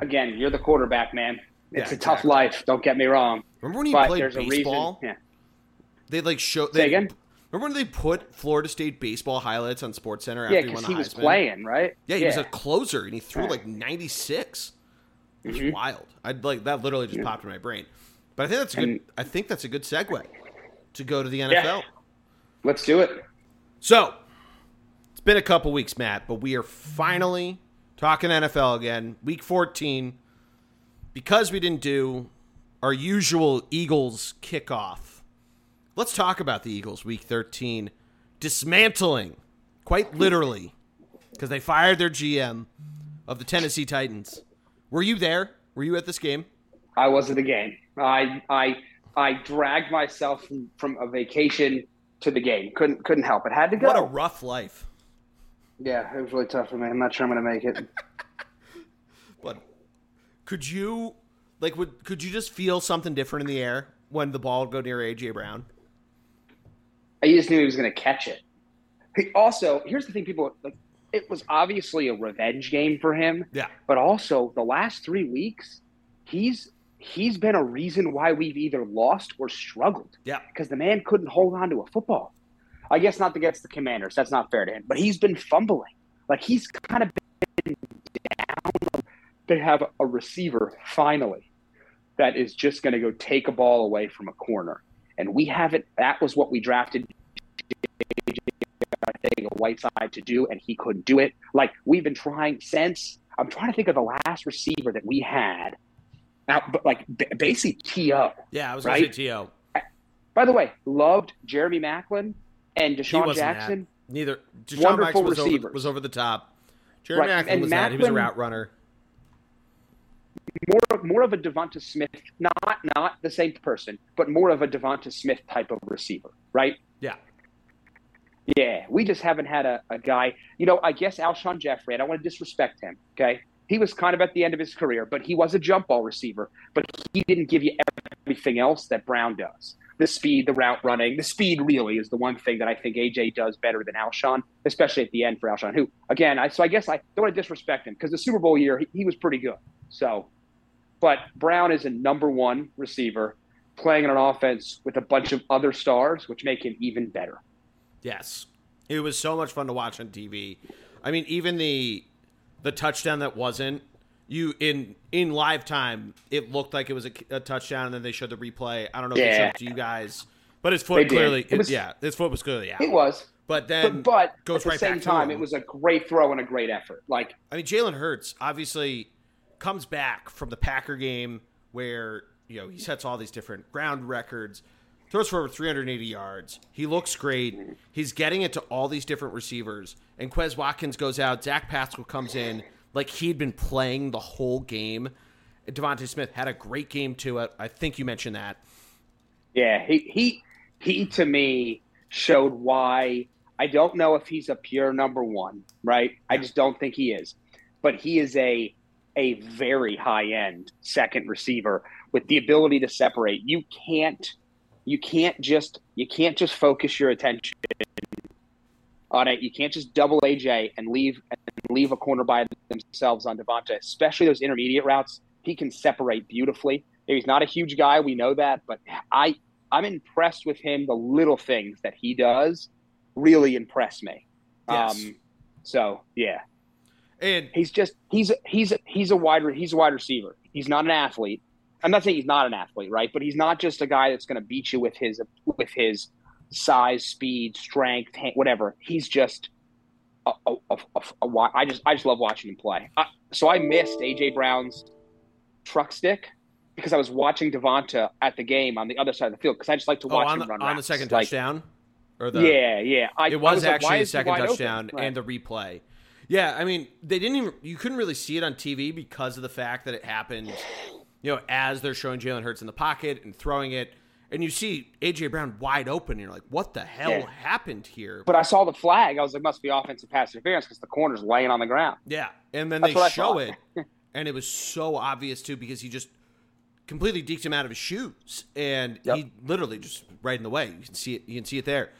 [SPEAKER 2] Again, you're the quarterback, man. It's yeah, a tough life. Don't get me wrong.
[SPEAKER 1] Remember when he
[SPEAKER 2] but
[SPEAKER 1] played baseball?
[SPEAKER 2] Yeah.
[SPEAKER 1] They like show.
[SPEAKER 2] They, Say again.
[SPEAKER 1] Remember when they put Florida State baseball highlights on Sports Center after
[SPEAKER 2] yeah,
[SPEAKER 1] he won the
[SPEAKER 2] he
[SPEAKER 1] Heisman?
[SPEAKER 2] was playing, right?
[SPEAKER 1] Yeah, he yeah. was a closer, and he threw like 96. It was mm-hmm. wild. I like that. Literally just yeah. popped in my brain. But I think that's a good. And, I think that's a good segue to go to the NFL. Yeah.
[SPEAKER 2] Let's do it.
[SPEAKER 1] So it's been a couple weeks, Matt, but we are finally talking NFL again. Week 14. Because we didn't do our usual Eagles kickoff, let's talk about the Eagles week 13 dismantling, quite literally, because they fired their GM of the Tennessee Titans. Were you there? Were you at this game?
[SPEAKER 2] I was at the game. I I I dragged myself from, from a vacation to the game. Couldn't couldn't help it. Had to go.
[SPEAKER 1] What a rough life.
[SPEAKER 2] Yeah, it was really tough for me. I'm not sure I'm going to make it.
[SPEAKER 1] but could you like would could you just feel something different in the air when the ball would go near AJ Brown?
[SPEAKER 2] I just knew he was going to catch it. He also, here's the thing: people like it was obviously a revenge game for him.
[SPEAKER 1] Yeah.
[SPEAKER 2] But also the last three weeks, he's he's been a reason why we've either lost or struggled.
[SPEAKER 1] Yeah.
[SPEAKER 2] Because the man couldn't hold on to a football. I guess not against the commanders. That's not fair to him. But he's been fumbling. Like he's kind of been down. They have a receiver finally that is just going to go take a ball away from a corner. And we haven't, that was what we drafted a Whiteside to do, and he couldn't do it. Like we've been trying since. I'm trying to think of the last receiver that we had. Now, but like basically To.
[SPEAKER 1] Yeah, I was
[SPEAKER 2] right?
[SPEAKER 1] To. Say T O.
[SPEAKER 2] By the way, loved Jeremy Maclin and DeSean Jackson.
[SPEAKER 1] That. Neither Deshaun Banks was over, was over the top. Jeremy right. Maclin was Maclin, that. He was a route runner.
[SPEAKER 2] More, more of a Devonta Smith, not not the same person, but more of a Devonta Smith type of receiver, right?
[SPEAKER 1] Yeah.
[SPEAKER 2] Yeah, we just haven't had a, a guy. You know, I guess Alshon Jeffery. I don't want to disrespect him. Okay, he was kind of at the end of his career, but he was a jump ball receiver. But he didn't give you everything else that Brown does. The speed, the route running, the speed really is the one thing that I think AJ does better than Alshon, especially at the end for Alshon. Who, again, I, so I guess I don't want to disrespect him because the Super Bowl year he, he was pretty good. So, but Brown is a number one receiver playing in an offense with a bunch of other stars, which make him even better.
[SPEAKER 1] Yes, it was so much fun to watch on TV. I mean, even the the touchdown that wasn't you in in live time, it looked like it was a, a touchdown, and then they showed the replay. I don't know if yeah. they showed it to you guys, but his foot clearly, it was, yeah, his foot was clearly out.
[SPEAKER 2] It was,
[SPEAKER 1] but then
[SPEAKER 2] but, but goes at right the same time, it was a great throw and a great effort. Like
[SPEAKER 1] I mean, Jalen Hurts obviously comes back from the Packer game where you know he sets all these different ground records throws for over 380 yards. He looks great. He's getting it to all these different receivers. And Quez Watkins goes out. Zach Pascal comes in like he'd been playing the whole game. DeVonta Smith had a great game too. I think you mentioned that.
[SPEAKER 2] Yeah, he he he to me showed why I don't know if he's a pure number one, right? I just don't think he is. But he is a a very high end second receiver with the ability to separate. You can't you can't just you can't just focus your attention on it. You can't just double AJ and leave and leave a corner by themselves on DeVonta, especially those intermediate routes. He can separate beautifully. He's not a huge guy, we know that, but I I'm impressed with him. The little things that he does really impress me. Yes. Um, so yeah,
[SPEAKER 1] and
[SPEAKER 2] he's just he's he's he's a wide he's a wide receiver. He's not an athlete. I'm not saying he's not an athlete, right? But he's not just a guy that's going to beat you with his with his size, speed, strength, whatever. He's just a, a, a, a I just I just love watching him play. I, so I missed AJ Brown's truck stick because I was watching DeVonta at the game on the other side of the field because I just like to oh, watch
[SPEAKER 1] oh,
[SPEAKER 2] him
[SPEAKER 1] the,
[SPEAKER 2] run
[SPEAKER 1] on
[SPEAKER 2] routes.
[SPEAKER 1] the second
[SPEAKER 2] like,
[SPEAKER 1] touchdown. Or the,
[SPEAKER 2] yeah, yeah.
[SPEAKER 1] I, it was, was actually like, a second touchdown right. and the replay. Yeah, I mean, they didn't even you couldn't really see it on TV because of the fact that it happened you know, as they're showing Jalen Hurts in the pocket and throwing it, and you see AJ Brown wide open, and you're like, what the hell yeah. happened here?
[SPEAKER 2] But I saw the flag. I was like, must be offensive pass interference because the corner's laying on the ground.
[SPEAKER 1] Yeah, and then That's they show it, and it was so obvious too because he just completely deked him out of his shoes, and yep. he literally just right in the way. You can see it. You can see it there.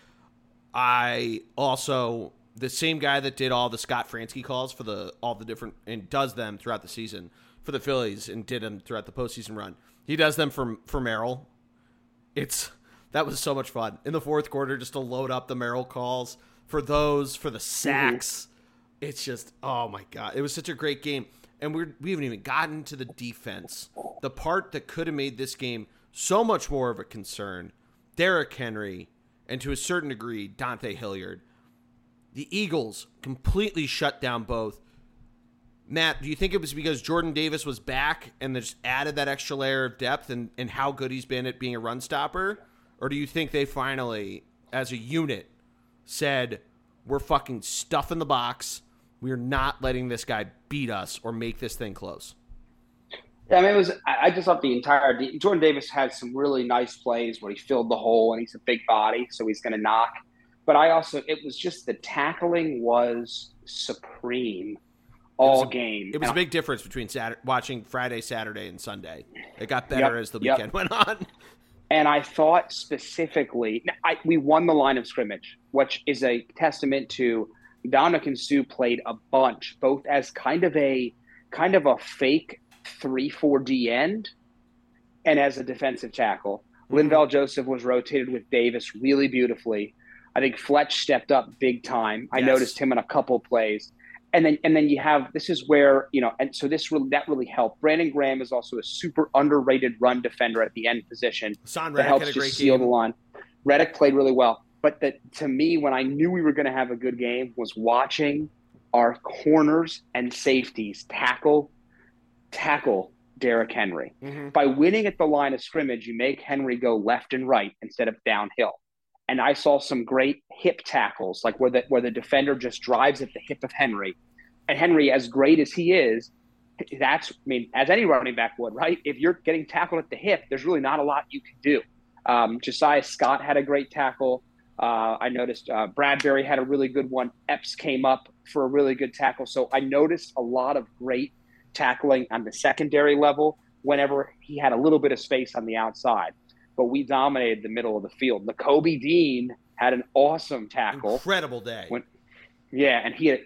[SPEAKER 1] I also the same guy that did all the Scott Franzke calls for the all the different and does them throughout the season for the Phillies and did them throughout the postseason run. He does them for for Merrill. It's that was so much fun in the fourth quarter just to load up the Merrill calls for those for the sacks. Mm-hmm. It's just oh my god, it was such a great game, and we're we haven't even gotten to the defense, the part that could have made this game so much more of a concern. Derrick Henry and to a certain degree Dontrell Hilliard. The Eagles completely shut down both Matt, do you think it was because Jordan Davis was back and they just added that extra layer of depth and, and how good he's been at being a run stopper? Or do you think they finally, as a unit, said, we're fucking stuffing the box. We're not letting this guy beat us or make this thing close?
[SPEAKER 2] Yeah, I mean, it was. I just thought the entire Jordan Davis had some really nice plays where he filled the hole, and he's a big body, so he's going to knock. But I also, it was just the tackling was supreme all
[SPEAKER 1] it
[SPEAKER 2] a, game.
[SPEAKER 1] It was a big difference between Saturday, watching Friday, Saturday, and Sunday. It got better yep, as the weekend yep. went on.
[SPEAKER 2] And I thought specifically, I, we won the line of scrimmage, which is a testament to Ndamukong Suh played a bunch, both as kind of a kind of a fake three four D end, and as a defensive tackle. Mm-hmm. Linval Joseph was rotated with Davis really beautifully. I think Fletch stepped up big time. I noticed him in a couple plays and then and then you have this is where you know and so this really that really helped. Brandon Graham is also a super underrated run defender at the end position
[SPEAKER 1] Son that helps just
[SPEAKER 2] seal
[SPEAKER 1] game.
[SPEAKER 2] the line. Reddick played really well, but that to me when I knew we were going to have a good game was watching our corners and safeties tackle tackle Derrick Henry. Mm-hmm. By winning at the line of scrimmage, you make Henry go left and right instead of downhill. And I saw some great hip tackles, like where the where the defender just drives at the hip of Henry, and Henry, as great as he is, that's I mean, as any running back would, right? If you're getting tackled at the hip, there's really not a lot you can do. Um, Josiah Scott had a great tackle. Uh, I noticed uh, Bradberry had a really good one. Epps came up for a really good tackle. So I noticed a lot of great tackling on the secondary level whenever he had a little bit of space on the outside. But we dominated the middle of the field. Nakobe Dean had an awesome tackle.
[SPEAKER 1] Incredible day.
[SPEAKER 2] When, yeah, and he had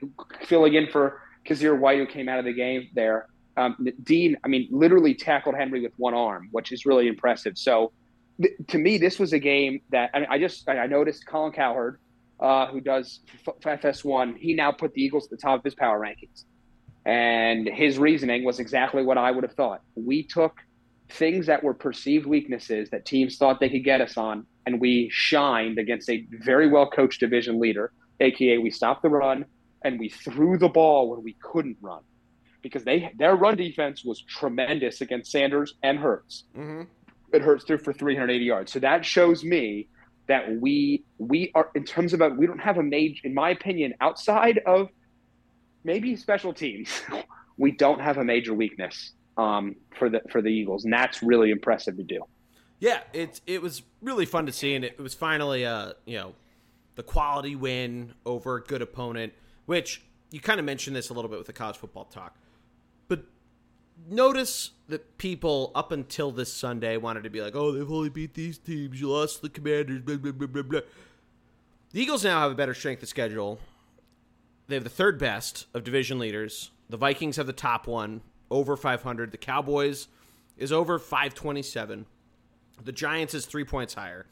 [SPEAKER 2] filling in for Kyzir White, who came out of the game there. Um, Dean, I mean, literally tackled Henry with one arm, which is really impressive. So th- to me, this was a game that I, mean, I just I noticed Colin Cowherd, uh, who does F- FS1, he now put the Eagles at the top of his power rankings. And his reasoning was exactly what I would have thought. We took things that were perceived weaknesses that teams thought they could get us on, and we shined against a very well coached division leader, aka we stopped the run and we threw the ball when we couldn't run because they their run defense was tremendous against Sanders and Hurts. Mm-hmm. It Hurts threw for 380 yards, so that shows me that we we are in terms of a, we don't have a major, in my opinion, outside of maybe special teams, we don't have a major weakness um, for the for the Eagles, and that's really impressive to do.
[SPEAKER 1] Yeah, it it was really fun to see, and it, was finally a you know the quality win over a good opponent, which you kind of mentioned this a little bit with the college football talk, but notice that people up until this Sunday wanted to be like, oh, they've only beat these teams, you lost the Commanders, blah blah blah blah blah. The Eagles now have a better strength of schedule. They have the third best of division leaders. The Vikings have the top one, over 500. The Cowboys is over 527. The Giants is three points higher.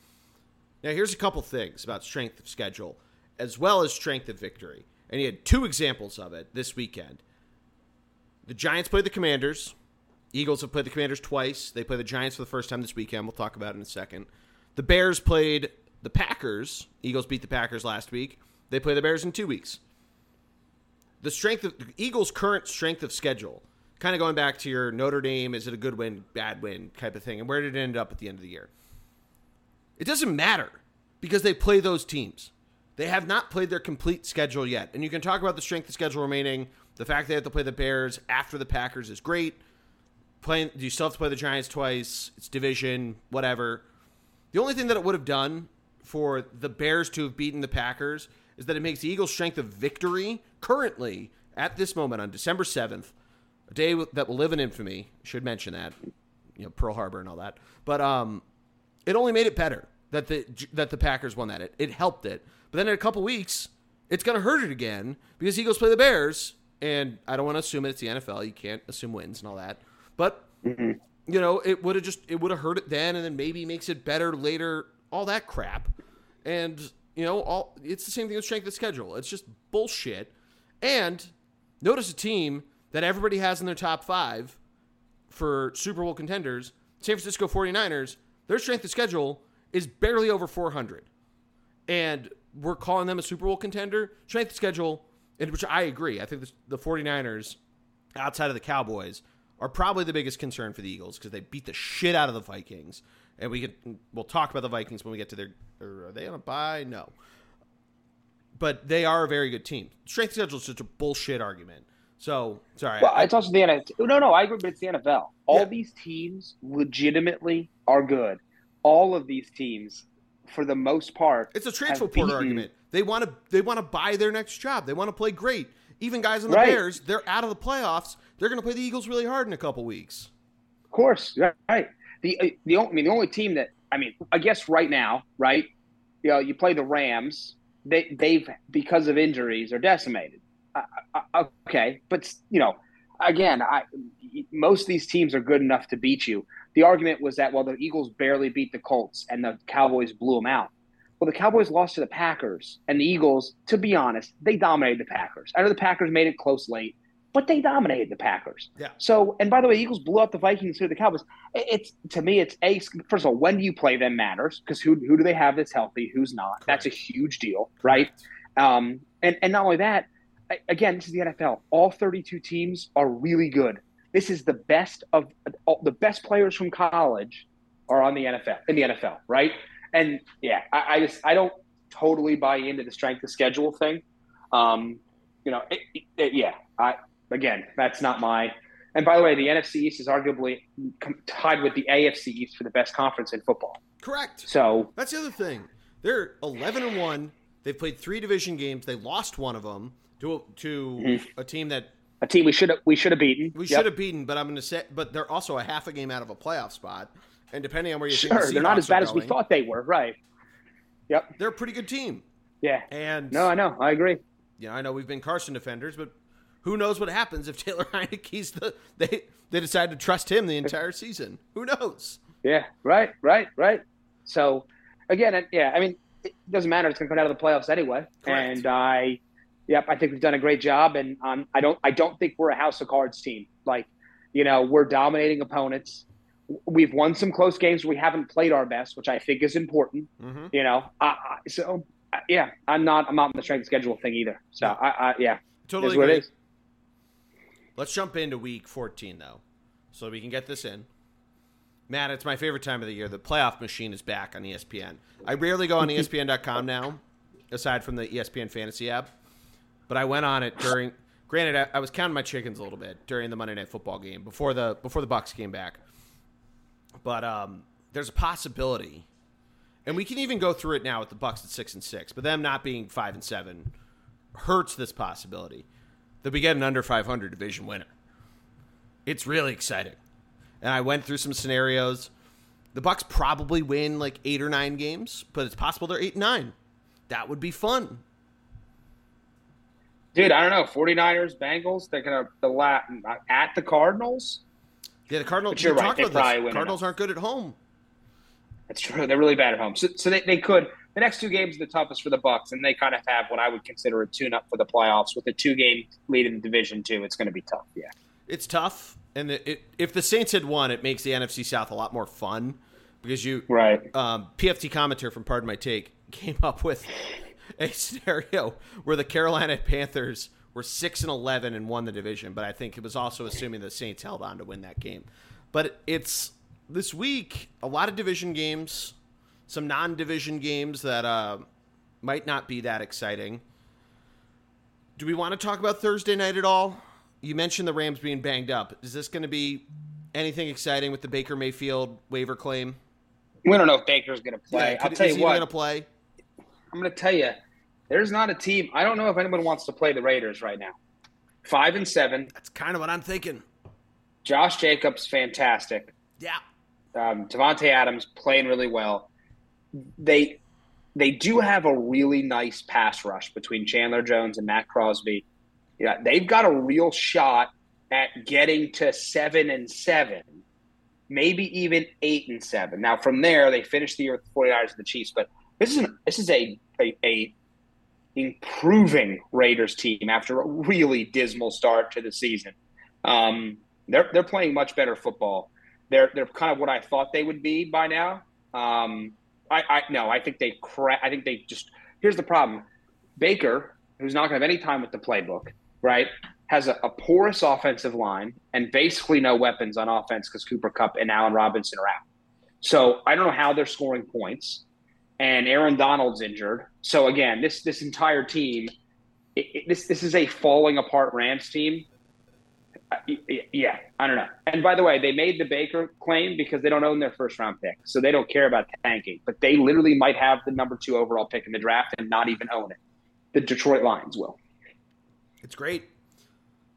[SPEAKER 1] Now, here's a couple things about strength of schedule, as well as strength of victory. And he had two examples of it this weekend. The Giants played the Commanders. Eagles have played the Commanders twice. They play the Giants for the first time this weekend. We'll talk about it in a second. The Bears played the Packers. Eagles beat the Packers last week. They play the Bears in two weeks the strength of the Eagles' current strength of schedule, kind of going back to your Notre Dame, is it a good win, bad win type of thing, and where did it end up at the end of the year? It doesn't matter because they play those teams. They have not played their complete schedule yet. And you can talk about the strength of schedule remaining. The fact they have to play the Bears after the Packers is great. Playing, do you still have to play the Giants twice. It's division, whatever. The only thing that it would have done for the Bears to have beaten the Packers is that it makes the Eagles' strength of victory currently at this moment on December 7th, a day that will live in infamy. Should mention that, you know, Pearl Harbor and all that. But um, it only made it better that the that the Packers won that. It it helped it. But then in a couple weeks, it's going to hurt it again because Eagles play the Bears, and I don't want to assume it's the NFL. You can't assume wins and all that. But mm-hmm. you know, it would have just it would have hurt it then, and then maybe makes it better later. All that crap, and you know, all it's the same thing with strength of schedule. It's just bullshit. And notice a team that everybody has in their top five for Super Bowl contenders, San Francisco 49ers, their strength of schedule is barely over 400. And we're calling them a Super Bowl contender. Strength of schedule, which I agree. I think the 49ers, outside of the Cowboys, are probably the biggest concern for the Eagles because they beat the shit out of the Vikings. And we can we'll talk about the Vikings when we get to their are they on a bye? No. But they are a very good team. Strength of schedule is such a bullshit argument. So sorry.
[SPEAKER 2] Well, I, it's also the NFL. No, no, I agree, but it's the NFL. All yeah. these teams legitimately are good. All of these teams, for the most part,
[SPEAKER 1] it's a transfer portal argument. They want to they want to buy their next job. They want to play great. Even guys in the right. Bears, they're out of the playoffs. They're going to play the Eagles really hard in a couple weeks.
[SPEAKER 2] Of course, right. The uh, the only, I mean the only team that I mean, I guess right now, right? You know, you play the Rams. They they've because of injuries are decimated. Uh, okay, but you know, again, I most of these teams are good enough to beat you. The argument was that well, the Eagles barely beat the Colts and the Cowboys blew them out. Well, the Cowboys lost to the Packers, and the Eagles, to be honest, they dominated the Packers. I know the Packers made it close late, but they dominated the Packers.
[SPEAKER 1] Yeah.
[SPEAKER 2] So, and by the way, Eagles blew out the Vikings through the Cowboys. It's to me, it's a first of all, when do you play them matters because who who do they have that's healthy, who's not? Correct. That's a huge deal, right? Um, and and not only that, again, this is the NFL. All 32 teams are really good. This is the best of all, the best players from college are on the NFL in the NFL, right? and yeah, I, I, just I don't totally buy into the strength of schedule thing. Um, you know, it, it, yeah. I again, that's not my. And by the way, the NFC East is arguably tied with the AFC East for the best conference in football.
[SPEAKER 1] Correct.
[SPEAKER 2] So
[SPEAKER 1] that's the other thing. They're eleven and one. They've played three division games. They lost one of them to to mm-hmm. a team that
[SPEAKER 2] a team we should have we should have beaten.
[SPEAKER 1] We yep. should have beaten, but I'm going to say, but they're also a half a game out of a playoff spot. And depending on where you
[SPEAKER 2] sure,
[SPEAKER 1] think the
[SPEAKER 2] they're not as bad as
[SPEAKER 1] we
[SPEAKER 2] thought they were. Right. Yep.
[SPEAKER 1] They're a pretty good team.
[SPEAKER 2] Yeah.
[SPEAKER 1] And
[SPEAKER 2] no, I know, I agree.
[SPEAKER 1] Yeah, I know we've been Carson defenders, but who knows what happens if Taylor Heinicke's the they they decide to trust him the entire season? Who knows?
[SPEAKER 2] Yeah. Right. Right. Right. So, again, yeah, I mean, it doesn't matter. It's going to come out of the playoffs anyway.
[SPEAKER 1] Correct.
[SPEAKER 2] And I Yep, I think we've done a great job, and um, I don't I don't think we're a house of cards team. Like, you know, we're dominating opponents. We've won some close games. We haven't played our best, which I think is important. Mm-hmm. You know, so yeah, I'm not I'm not in the strength schedule thing either. So I, I yeah,
[SPEAKER 1] totally what it is. Let's jump into week 14 though, so we can get this in. Matt, it's my favorite time of the year. The playoff machine is back on ESPN. I rarely go on ESPN.com now, aside from the ESPN Fantasy app. But I went on it during. Granted, I, I, was counting my chickens a little bit during the Monday Night Football game before the before the Bucs came back. But um, there's a possibility, and we can even go through it now with the Bucs at six and six. But them not being five and seven hurts this possibility that we get an under 500 division winner. It's really exciting, and I went through some scenarios. The Bucs probably win like eight or nine games, but it's possible they're eight and nine. That would be fun.
[SPEAKER 2] Dude, I don't know. 49ers, Bengals, they're going to the la- at the Cardinals.
[SPEAKER 1] Yeah, the Cardinals. You're right. They probably Cardinals aren't good at home.
[SPEAKER 2] That's true. They're really bad at home. So, so they, they could. The next two games are the toughest for the Bucs, and they kind of have what I would consider a tune-up for the playoffs. With a two-game lead in the division, too, it's going to be tough. Yeah,
[SPEAKER 1] it's tough. And the, it, if the Saints had won, it makes the NFC South a lot more fun because you
[SPEAKER 2] right.
[SPEAKER 1] Um, PFT commenter from Pardon My Take came up with a scenario where the Carolina Panthers were six and eleven and won the division, but I think it was also assuming the Saints held on to win that game. But it's this week a lot of division games, some non-division games that uh, might not be that exciting. Do we want to talk about Thursday night at all? You mentioned the Rams being banged up. Is this going to be anything exciting with the Baker Mayfield waiver claim?
[SPEAKER 2] We don't know if Baker's going to play. Yeah,
[SPEAKER 1] I'll
[SPEAKER 2] tell you what.
[SPEAKER 1] Going to play?
[SPEAKER 2] I'm going to tell you, there's not a team. I don't know if anyone wants to play the Raiders right now. Five and seven.
[SPEAKER 1] That's kind of what I'm thinking.
[SPEAKER 2] Josh Jacobs, fantastic.
[SPEAKER 1] Yeah.
[SPEAKER 2] Um, Davante Adams playing really well. They they do have a really nice pass rush between Chandler Jones and Maxx Crosby. Yeah, they've got a real shot at getting to seven and seven, maybe even eight and seven. Now from there, they finish the year with the 49ers and the Chiefs, but this is an, this is a, a, a improving Raiders team after a really dismal start to the season. Um, they're they're playing much better football. They're they're kind of what I thought they would be by now. Um, I, I no, I think they cra- I think they just here's the problem. Baker, who's not going to have any time with the playbook, right, has a, a porous offensive line and basically no weapons on offense because Cooper Kupp and Allen Robinson are out. So I don't know how they're scoring points and Aaron Donald's injured. So again, this this entire team, it, it, this this is a falling apart Rams team. Uh, yeah, I don't know. And by the way, they made the Baker claim because they don't own their first round pick, so they don't care about tanking. But they literally might have the number two overall pick in the draft and not even own it. The Detroit Lions will.
[SPEAKER 1] It's great.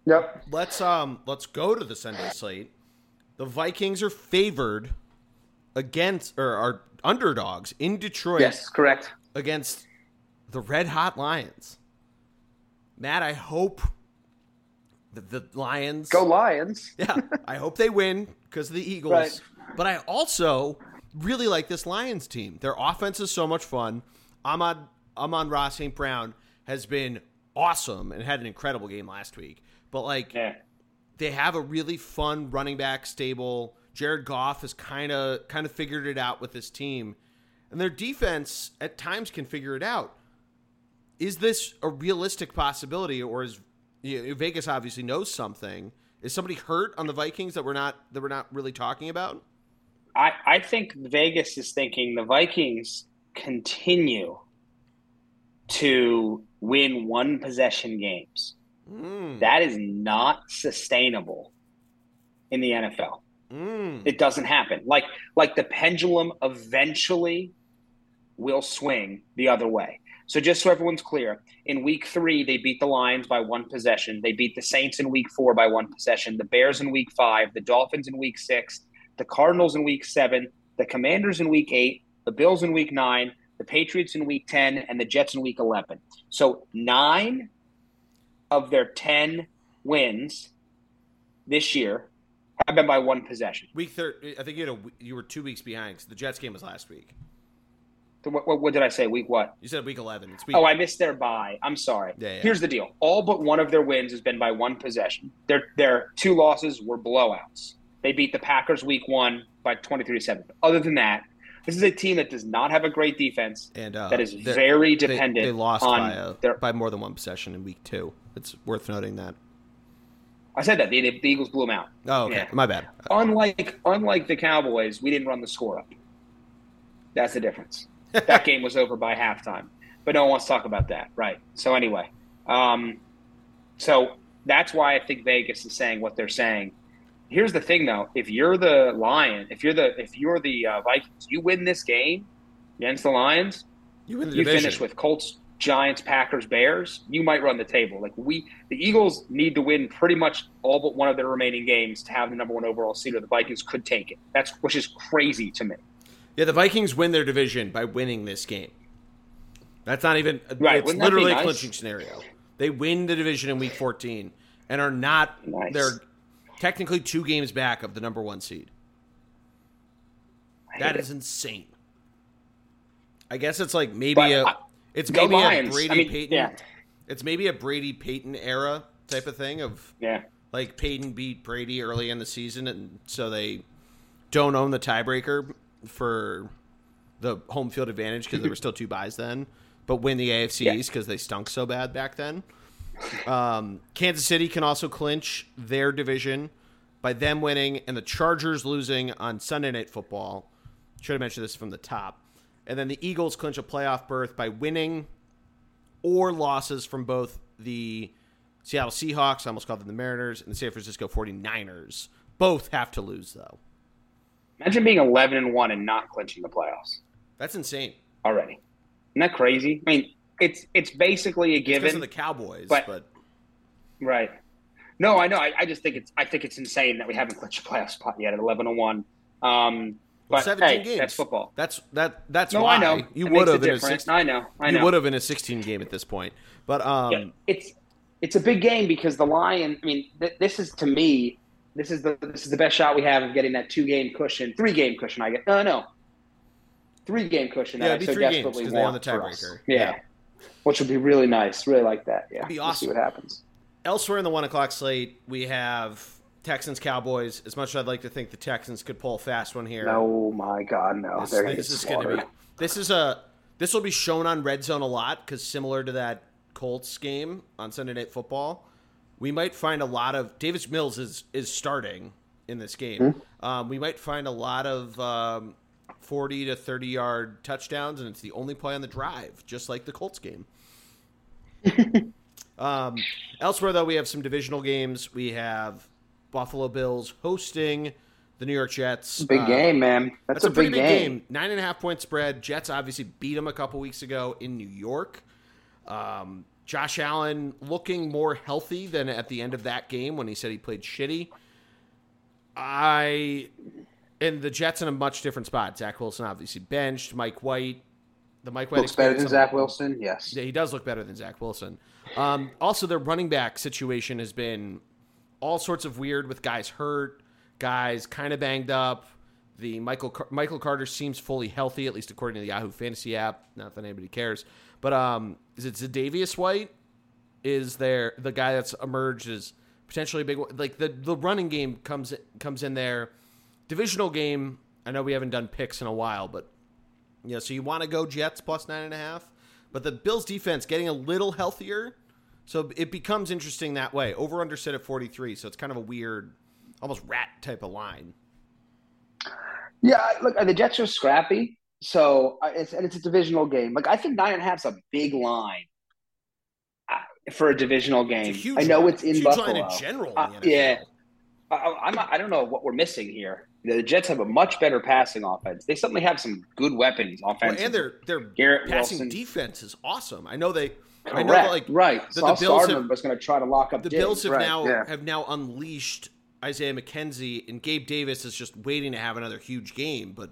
[SPEAKER 2] Yep.
[SPEAKER 1] Let's um let's go to the Sunday slate. The Vikings are favored against or are underdogs in Detroit.
[SPEAKER 2] Yes, correct.
[SPEAKER 1] Against the Red Hot Lions. Matt, I hope the, the Lions
[SPEAKER 2] go Lions.
[SPEAKER 1] yeah, I hope they win because of the Eagles. Right. But I also really like this Lions team. Their offense is so much fun. Ahmad Amon-Ra St. Brown has been awesome and had an incredible game last week. But like
[SPEAKER 2] yeah.
[SPEAKER 1] they have a really fun running back stable. Jared Goff has kind of kind of figured it out with this team, and their defense at times can figure it out. Is this a realistic possibility, or is you know, Vegas obviously knows something? Is somebody hurt on the Vikings that we're not that we're not really talking about?
[SPEAKER 2] I, I think Vegas is thinking the Vikings continue to win one possession games.
[SPEAKER 1] Mm.
[SPEAKER 2] That is not sustainable in the NFL.
[SPEAKER 1] Mm.
[SPEAKER 2] It doesn't happen. Like like the pendulum eventually will swing the other way. So just so everyone's clear, in week three they beat the Lions by one possession. They beat the Saints in week four by one possession. The Bears in week five. The Dolphins in week six. The Cardinals in week seven. The Commanders in week eight. The Bills in week nine. The Patriots in week ten, and the Jets in week eleven. So nine of their ten wins this year have been by one possession.
[SPEAKER 1] Week third, I think you had a, you were two weeks behind because the Jets game was last week.
[SPEAKER 2] So what, what, what did I say? Week what?
[SPEAKER 1] You said week eleven. It's week.
[SPEAKER 2] Oh, I missed their bye. I'm sorry.
[SPEAKER 1] Yeah, yeah.
[SPEAKER 2] Here's the deal: all but one of their wins has been by one possession. Their their two losses were blowouts. They beat the Packers week one by 23 to seven. Other than that, this is a team that does not have a great defense.
[SPEAKER 1] and uh,
[SPEAKER 2] that is very
[SPEAKER 1] they-
[SPEAKER 2] dependent
[SPEAKER 1] They, lost
[SPEAKER 2] on
[SPEAKER 1] by a,
[SPEAKER 2] their.
[SPEAKER 1] by more than one possession in week two. It's worth noting that.
[SPEAKER 2] I said that the, the Eagles blew them out.
[SPEAKER 1] Oh, okay.
[SPEAKER 2] Yeah.
[SPEAKER 1] My bad.
[SPEAKER 2] Unlike unlike the Cowboys, we didn't run the score up. That's the difference. that game was over by halftime, but no one wants to talk about that, right? So anyway, um, so that's why I think Vegas is saying what they're saying. Here's the thing, though: if you're the Lion, if you're the if you're the uh, Vikings, you win this game against the Lions,
[SPEAKER 1] You win the
[SPEAKER 2] you
[SPEAKER 1] division.
[SPEAKER 2] finish with Colts, Giants, Packers, Bears, you might run the table. Like we, the Eagles need to win pretty much all but one of their remaining games to have the number one overall seed, or the Vikings could take it. That's which is crazy to me.
[SPEAKER 1] Yeah, the Vikings win their division by winning this game. That's not even.
[SPEAKER 2] Right,
[SPEAKER 1] It's
[SPEAKER 2] wouldn't that be
[SPEAKER 1] literally a clinching scenario. They win the division in week 14 and are not.
[SPEAKER 2] Nice.
[SPEAKER 1] They're technically two games back of the number one seed. That is it. insane. I guess it's like maybe
[SPEAKER 2] But
[SPEAKER 1] a.
[SPEAKER 2] I-
[SPEAKER 1] It's
[SPEAKER 2] Go
[SPEAKER 1] maybe a Brady
[SPEAKER 2] I mean,
[SPEAKER 1] Peyton.
[SPEAKER 2] yeah.
[SPEAKER 1] It's maybe a Brady Peyton era type of thing of
[SPEAKER 2] yeah.
[SPEAKER 1] like Peyton beat Brady early in the season, and so they don't own the tiebreaker for the home field advantage because there were still two byes then, but win the AFC
[SPEAKER 2] Yeah.
[SPEAKER 1] East because they stunk so bad back then. Um, Kansas City can also clinch their division by them winning and the Chargers losing on Sunday Night Football. Should have mentioned this from the top. And then the Eagles clinch a playoff berth by winning or losses from both the Seattle Seahawks, I almost called them the Mariners, and the San Francisco 49ers. Both have to lose, though.
[SPEAKER 2] Imagine being eleven and one and not clinching the playoffs
[SPEAKER 1] That's insane.
[SPEAKER 2] already. Isn't that crazy? I mean, it's it's basically a given,
[SPEAKER 1] of the Cowboys,
[SPEAKER 2] but-
[SPEAKER 1] but,
[SPEAKER 2] right? No, I know. I, I just think it's I think it's insane that we haven't clinched a playoff spot yet at eleven and one. Um, but
[SPEAKER 1] 17
[SPEAKER 2] hey,
[SPEAKER 1] games.
[SPEAKER 2] that's football.
[SPEAKER 1] That's that. That's
[SPEAKER 2] No,
[SPEAKER 1] why
[SPEAKER 2] I know.
[SPEAKER 1] you would have in a
[SPEAKER 2] difference.
[SPEAKER 1] 16.
[SPEAKER 2] I know. I know.
[SPEAKER 1] You would have in a 16 game at this point, but um,
[SPEAKER 2] Yeah, it's it's a big game because the Lion. I mean, th- this is to me, this is the this is the best shot we have of getting that two game cushion, three game cushion. I get no, no, three game cushion
[SPEAKER 1] Yeah,
[SPEAKER 2] that I
[SPEAKER 1] be
[SPEAKER 2] so
[SPEAKER 1] three games,
[SPEAKER 2] desperately
[SPEAKER 1] own
[SPEAKER 2] want
[SPEAKER 1] the tiebreaker.
[SPEAKER 2] Yeah.
[SPEAKER 1] Yeah.
[SPEAKER 2] which would be really nice. Really like that. Yeah,
[SPEAKER 1] be
[SPEAKER 2] We'll see what happens.
[SPEAKER 1] elsewhere in the one o'clock slate, we have Texans Cowboys. As much as I'd like to think the Texans could pull a fast one here,
[SPEAKER 2] No, my God, no.
[SPEAKER 1] This, this is going to be. This is a. This will be shown on Red Zone a lot because similar to that Colts game on Sunday Night Football, we might find a lot of Davis Mills is is starting in this game.
[SPEAKER 2] Hmm?
[SPEAKER 1] Um, we might find a lot of um, forty to thirty yard touchdowns, and it's the only play on the drive, just like the Colts game. um, elsewhere, though, we have some divisional games. We have Buffalo Bills hosting the New York Jets.
[SPEAKER 2] Big
[SPEAKER 1] Uh,
[SPEAKER 2] game, man. That's,
[SPEAKER 1] that's
[SPEAKER 2] a,
[SPEAKER 1] pretty
[SPEAKER 2] big, game.
[SPEAKER 1] Nine and a half point spread. Jets obviously beat them a couple weeks ago in New York. Um, Josh Allen looking more healthy than at the end of that game when he said he played shitty. I and the Jets in a much different spot. Zach Wilson obviously benched. Mike White, the Mike White
[SPEAKER 2] Looks better than Zach Wilson. Yes.
[SPEAKER 1] yeah, he does look better than Zach Wilson. Um, also, their running back situation has been all sorts of weird with guys hurt, guys kind of banged up. The Michael Car- Michael Carter seems fully healthy, at least according to the Yahoo Fantasy app. Not that anybody cares, but um, is it Zadavius White? Is there the guy that's emerged as potentially a big? Like the the running game comes comes in there. Divisional game. I know we haven't done picks in a while, but yeah, so you want to go Jets plus nine and a half, but the Bills defense getting a little healthier, so it becomes interesting that way. Over under set at forty three, so it's kind of a weird, almost rat type of line.
[SPEAKER 2] Yeah, look, the Jets are scrappy, so it's and it's a divisional game. Like I think nine and a half is a big line uh, for a divisional game.
[SPEAKER 1] A
[SPEAKER 2] I know
[SPEAKER 1] line.
[SPEAKER 2] it's in
[SPEAKER 1] huge
[SPEAKER 2] Buffalo.
[SPEAKER 1] line in general.
[SPEAKER 2] Uh,
[SPEAKER 1] in the NFL.
[SPEAKER 2] yeah. I, I'm not, I don't know what we're missing here. The Jets have a much better passing offense. They suddenly have some good weapons
[SPEAKER 1] Well,
[SPEAKER 2] offensively.
[SPEAKER 1] and their their
[SPEAKER 2] Garrett
[SPEAKER 1] passing
[SPEAKER 2] Wilson.
[SPEAKER 1] defense is awesome. I know they.
[SPEAKER 2] Correct.
[SPEAKER 1] I know that, like
[SPEAKER 2] right.
[SPEAKER 1] the
[SPEAKER 2] Sauce
[SPEAKER 1] Bills
[SPEAKER 2] Gardner
[SPEAKER 1] have-
[SPEAKER 2] was going to try to lock up
[SPEAKER 1] the
[SPEAKER 2] Diggs.
[SPEAKER 1] Bills have
[SPEAKER 2] Right,
[SPEAKER 1] now
[SPEAKER 2] yeah.
[SPEAKER 1] have now unleashed Isaiah McKenzie and Gabe Davis is just waiting to have another huge game. But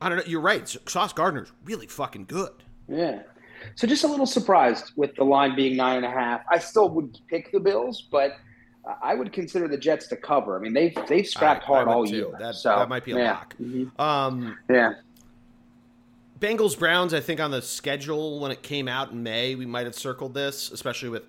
[SPEAKER 1] I don't know. You're right. Sauce Gardner's really fucking good.
[SPEAKER 2] Yeah. So just a little surprised with the line being nine and a half. I still would pick the Bills, but I would consider the Jets to cover. I mean, they've they've scrapped
[SPEAKER 1] I- I
[SPEAKER 2] hard
[SPEAKER 1] would
[SPEAKER 2] all
[SPEAKER 1] too.
[SPEAKER 2] year.
[SPEAKER 1] That-
[SPEAKER 2] so,
[SPEAKER 1] that might be a
[SPEAKER 2] yeah.
[SPEAKER 1] lock.
[SPEAKER 2] Mhm.
[SPEAKER 1] Um,
[SPEAKER 2] Yeah.
[SPEAKER 1] Bengals Browns, I think on the schedule when it came out in May, we might have circled this, especially with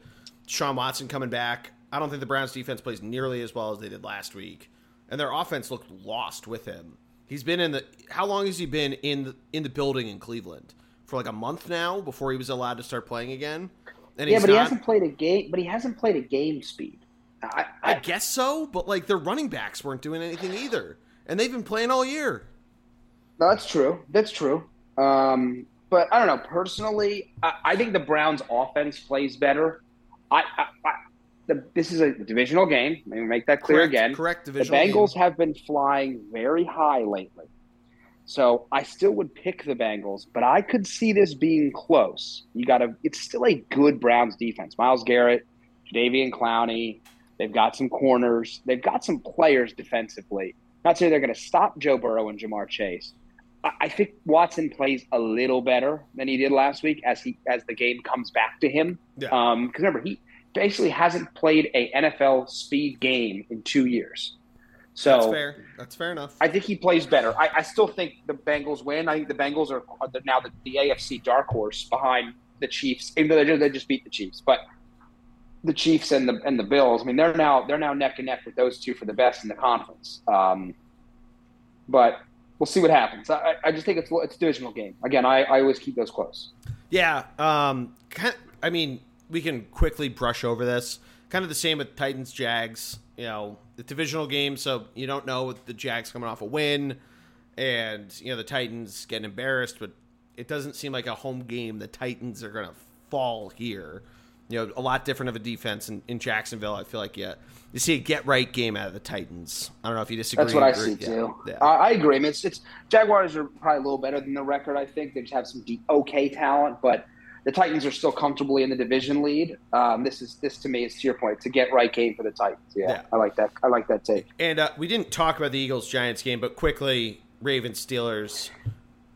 [SPEAKER 1] Sean Watson coming back. I don't think the Browns defense plays nearly as well as they did last week, and their offense looked lost with him. He's been in the how long has he been in the in the building in Cleveland for like a month now before he was allowed to start playing again. And
[SPEAKER 2] Yeah, but he hasn't played a game. But he hasn't played a game speed. I,
[SPEAKER 1] I
[SPEAKER 2] I,
[SPEAKER 1] guess so, but like their running backs weren't doing anything either, and they've been playing all year.
[SPEAKER 2] no, that's true. That's true. Um, but I don't know. Personally, I, I think the Browns' offense plays better. I, I, I the, this is a divisional game. Let me make that clear
[SPEAKER 1] correct,
[SPEAKER 2] again.
[SPEAKER 1] Correct
[SPEAKER 2] The. Bengals have been flying very high lately. So I still would pick the Bengals, but I could see this being close. You got to it's still a good Browns defense. Myles Garrett, Jadeveon Clowney, they've got some corners, they've got some players defensively. Not saying they're going to stop Joe Burrow and Ja'Marr Chase. I, think Watson plays a little better than he did last week as he as the game comes back to him.
[SPEAKER 1] Yeah.
[SPEAKER 2] Um, because remember, he basically hasn't played a NFL speed game in two years. So
[SPEAKER 1] That's fair. That's fair enough.
[SPEAKER 2] I think he plays better. I, I still think the Bengals win. I think the Bengals are, are now the, the AFC dark horse behind the Chiefs, even though they just, they just beat the Chiefs. But the Chiefs and the and the Bills, I mean, they're now they're now neck and neck with those two for the best in the conference. Um, but we'll see what happens. I, I just think it's it's a divisional game. Again, I, I always keep those close.
[SPEAKER 1] Yeah, um, kind I mean, we can quickly brush over this. Kind of the same with Titans Jags. You know, the divisional game, so you don't know with the Jags coming off a win, and you know the Titans getting embarrassed, but it doesn't seem like a home game. The Titans are going to fall here. You know, a lot different of a defense in, in Jacksonville. I feel like yeah, you see a get right game out of the Titans. I don't know if you disagree.
[SPEAKER 2] That's what I see
[SPEAKER 1] yeah,
[SPEAKER 2] too.
[SPEAKER 1] Yeah.
[SPEAKER 2] I, I agree. I mean, it's, it's Jaguars are probably a little better than the record. I think they just have some deep, okay talent, but the Titans are still comfortably in the division lead. Um, this is this to me is to your point. It's a get right game for the Titans. Yeah,
[SPEAKER 1] Yeah.
[SPEAKER 2] I like that. I like that take.
[SPEAKER 1] And uh, we didn't talk about the Eagles Giants game, but quickly, Ravens Steelers.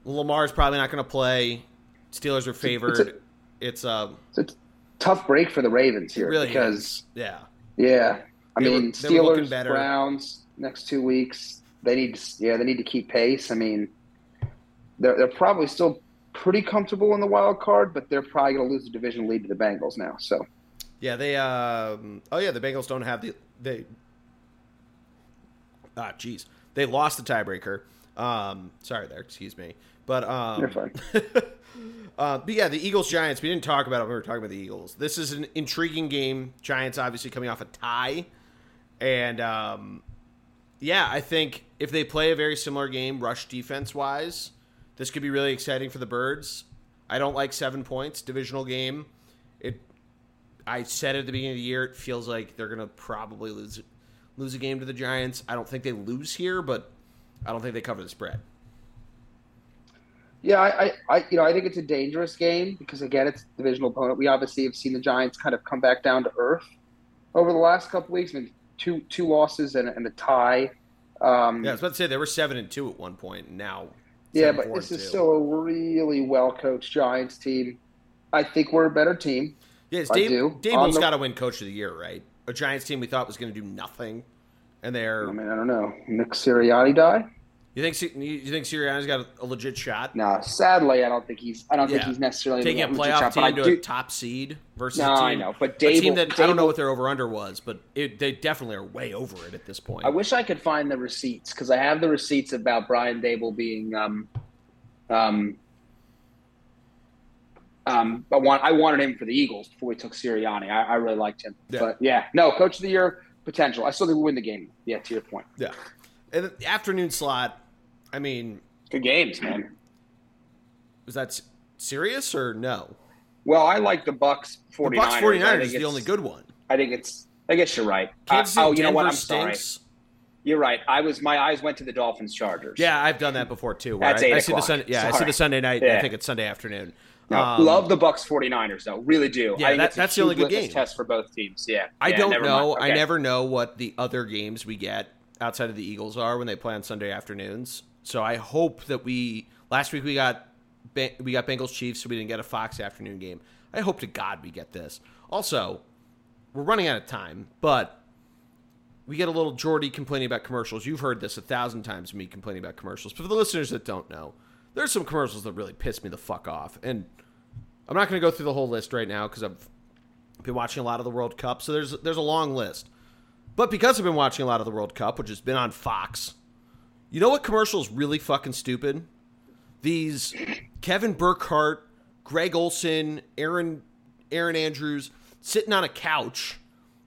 [SPEAKER 1] Lamar's probably not going to play. Steelers are favored. It's, uh,
[SPEAKER 2] It's a tough break for the Ravens here
[SPEAKER 1] really
[SPEAKER 2] because
[SPEAKER 1] is. Yeah.
[SPEAKER 2] yeah, I
[SPEAKER 1] They
[SPEAKER 2] mean
[SPEAKER 1] were
[SPEAKER 2] Steelers. Browns next two weeks. They need to, yeah they need to keep pace. I mean they're they're probably still pretty comfortable in the wild card, but they're probably going to lose the division lead to the Bengals now. So.
[SPEAKER 1] Yeah, they. Um, oh yeah, the Bengals don't have the they. Ah, jeez, they lost the tiebreaker. Um, sorry there, excuse me, but um,
[SPEAKER 2] You're fine.
[SPEAKER 1] uh, but yeah, the Eagles Giants. We didn't talk about it when we were talking about the Eagles. This is an intriguing game. Giants obviously coming off a tie, and um, yeah, I think if they play a very similar game, rush defense wise, this could be really exciting for the Birds. I don't like seven points divisional game. It I said at the beginning of the year, it feels like they're gonna probably lose lose a game to the Giants. I don't think they lose here, but I don't think they cover the spread.
[SPEAKER 2] Yeah, I, I, you know, I think it's a dangerous game because again, it's divisional opponent. We obviously have seen the Giants kind of come back down to earth over the last couple weeks. I mean, two two losses and, and a tie. Um,
[SPEAKER 1] Yeah, I was about to say they were seven and two at one point, and now
[SPEAKER 2] yeah, but this is
[SPEAKER 1] two.
[SPEAKER 2] still a really well coached Giants team. I think we're a better team.
[SPEAKER 1] yeah. It's
[SPEAKER 2] I
[SPEAKER 1] Dave,
[SPEAKER 2] do. The-
[SPEAKER 1] got to win Coach of the Year, right? A Giants team we thought was going to do nothing, and they're
[SPEAKER 2] I mean, I don't know. Nick Sirianni die?
[SPEAKER 1] You think you think Sirianni's got a, legit shot?
[SPEAKER 2] No, sadly, I don't think he's. I don't think he's necessarily
[SPEAKER 1] Taking a playoff
[SPEAKER 2] shot, but
[SPEAKER 1] team to
[SPEAKER 2] do-
[SPEAKER 1] a top seed versus
[SPEAKER 2] No,
[SPEAKER 1] a team,
[SPEAKER 2] I know, but
[SPEAKER 1] a team
[SPEAKER 2] Daboll-
[SPEAKER 1] that I don't know what their over under was, but it, they definitely are way over it at this point.
[SPEAKER 2] I wish I could find the receipts because I have the receipts about Brian Daboll being um, um, um, I want I wanted him for the Eagles before we took Sirianni. I, I really liked him,
[SPEAKER 1] Yeah.
[SPEAKER 2] but yeah, no, coach of the year potential. I still think we win the game. Yeah, to your point.
[SPEAKER 1] Yeah. And the afternoon slot, I mean,
[SPEAKER 2] Good games, man.
[SPEAKER 1] is that serious or no?
[SPEAKER 2] Well, I like the Bucs
[SPEAKER 1] The
[SPEAKER 2] 49ers. Bucs
[SPEAKER 1] 49ers is the only good one.
[SPEAKER 2] I think it's. I guess you're right.
[SPEAKER 1] Kansas
[SPEAKER 2] Uh, oh, you know what? I'm sorry. You're right. I was. My eyes went to the Dolphins Chargers.
[SPEAKER 1] Yeah, I've done that before too.
[SPEAKER 2] That's
[SPEAKER 1] I,
[SPEAKER 2] eight
[SPEAKER 1] I see the. Sunday. Yeah, I see the Sunday night. I think it's Sunday afternoon.
[SPEAKER 2] No,
[SPEAKER 1] Um,
[SPEAKER 2] love the Bucs 49ers though. Really do.
[SPEAKER 1] Yeah,
[SPEAKER 2] I think
[SPEAKER 1] that- that's the only good game.
[SPEAKER 2] test for both teams. Yeah.
[SPEAKER 1] I
[SPEAKER 2] Yeah,
[SPEAKER 1] don't know.
[SPEAKER 2] mind.
[SPEAKER 1] I never know what the other games we get outside of the Eagles are when they play on Sunday afternoons. So I hope that we last week we got we got Bengals Chiefs, so we didn't get a Fox afternoon game. I hope to God we get this. Also, we're running out of time, but we get a little Geordie complaining about commercials. You've heard this a thousand times, me complaining about commercials. But for the listeners that don't know, there's some commercials that really piss me the fuck off, and I'm not going to go through the whole list right now because I've been watching a lot of the World Cup, so there's there's a long list. But because I've been watching a lot of the World Cup, which has been on Fox, you know what commercial is really fucking stupid? These Kevin Burkhardt, Greg Olsen, Erin Erin Andrews sitting on a couch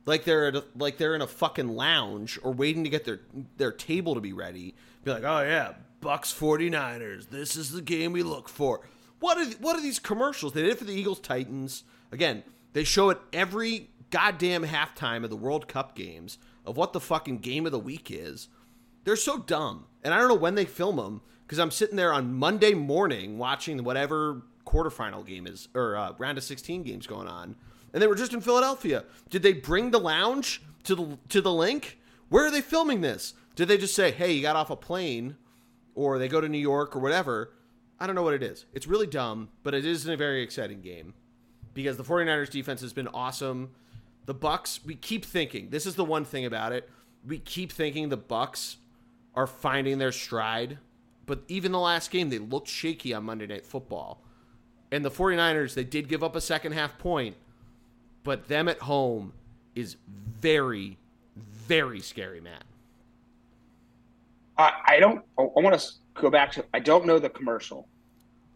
[SPEAKER 1] like they're a, like they're in a fucking lounge or waiting to get their their table to be ready. Be like, "Oh yeah, Bucs 49ers. This is the game we look for." What are what are these commercials? They did it for the Eagles Titans. Again, they show it every goddamn halftime of the World Cup games of what the fucking game of the week is. They're so dumb. And I don't know when they film them because I'm sitting there on Monday morning watching whatever quarterfinal game is or uh, round of 16 games going on. And they were just in Philadelphia. Did they bring the lounge to the to the Linc? Where are they filming this? Did they just say, "Hey, you got off a plane," or they go to New York or whatever? I don't know what it is. It's really dumb, but it is a very exciting game because the 49ers defense has been awesome. The Bucs, we keep thinking, this is the one thing about it. We keep thinking the Bucs are finding their stride, but even the last game they looked shaky on Monday Night Football. And the 49ers, they did give up a second half point, but them at home is very very scary, Matt.
[SPEAKER 2] I, I don't. I want to go back to. I don't know the commercial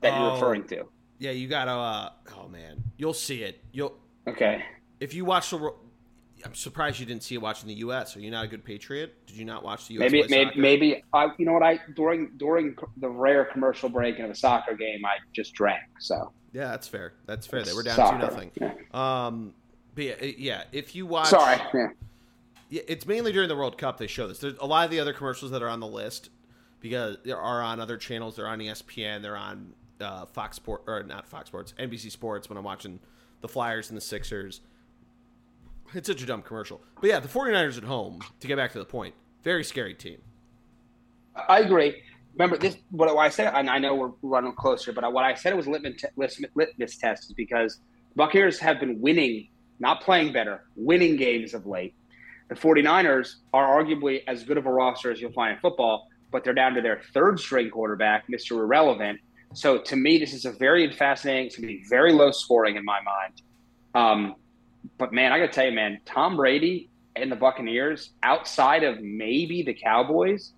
[SPEAKER 2] that
[SPEAKER 1] Oh.
[SPEAKER 2] you're referring to.
[SPEAKER 1] Yeah, you got to uh oh man, you'll see it. You'll
[SPEAKER 2] Okay.
[SPEAKER 1] if you watch the I'm surprised you didn't see it watching the US. Are you not a good patriot? Did you not watch the US
[SPEAKER 2] Maybe, maybe, maybe. I. You know what? I during during the rare commercial break in a soccer game, I just drank. So
[SPEAKER 1] Yeah, that's fair. That's fair. They were down
[SPEAKER 2] Soccer.
[SPEAKER 1] 2 nothing.
[SPEAKER 2] Yeah.
[SPEAKER 1] Um but yeah, yeah, if you watch
[SPEAKER 2] Sorry. Yeah.
[SPEAKER 1] Yeah, it's mainly during the World Cup they show this. There's a lot of the other commercials that are on the list because they are on other channels. They're on ESPN. They're on uh, Fox Sports or not Fox Sports, NBC Sports. When I'm watching the Flyers and the Sixers, it's such a dumb commercial. But yeah, the 49ers at home. To get back to the point, very scary team.
[SPEAKER 2] I agree. Remember this? What I said, and I know we're running closer, but what I said it was litmus, test is because Buccaneers have been winning, not playing better, winning games of late. The 49ers are arguably as good of a roster as you'll find in football, but they're down to their third string quarterback, Mr. Irrelevant. So to me, this is a very fascinating. It's going to be very low scoring in my mind. Um, but man, I got to tell you, man, Tom Brady and the Buccaneers, outside of maybe the Cowboys,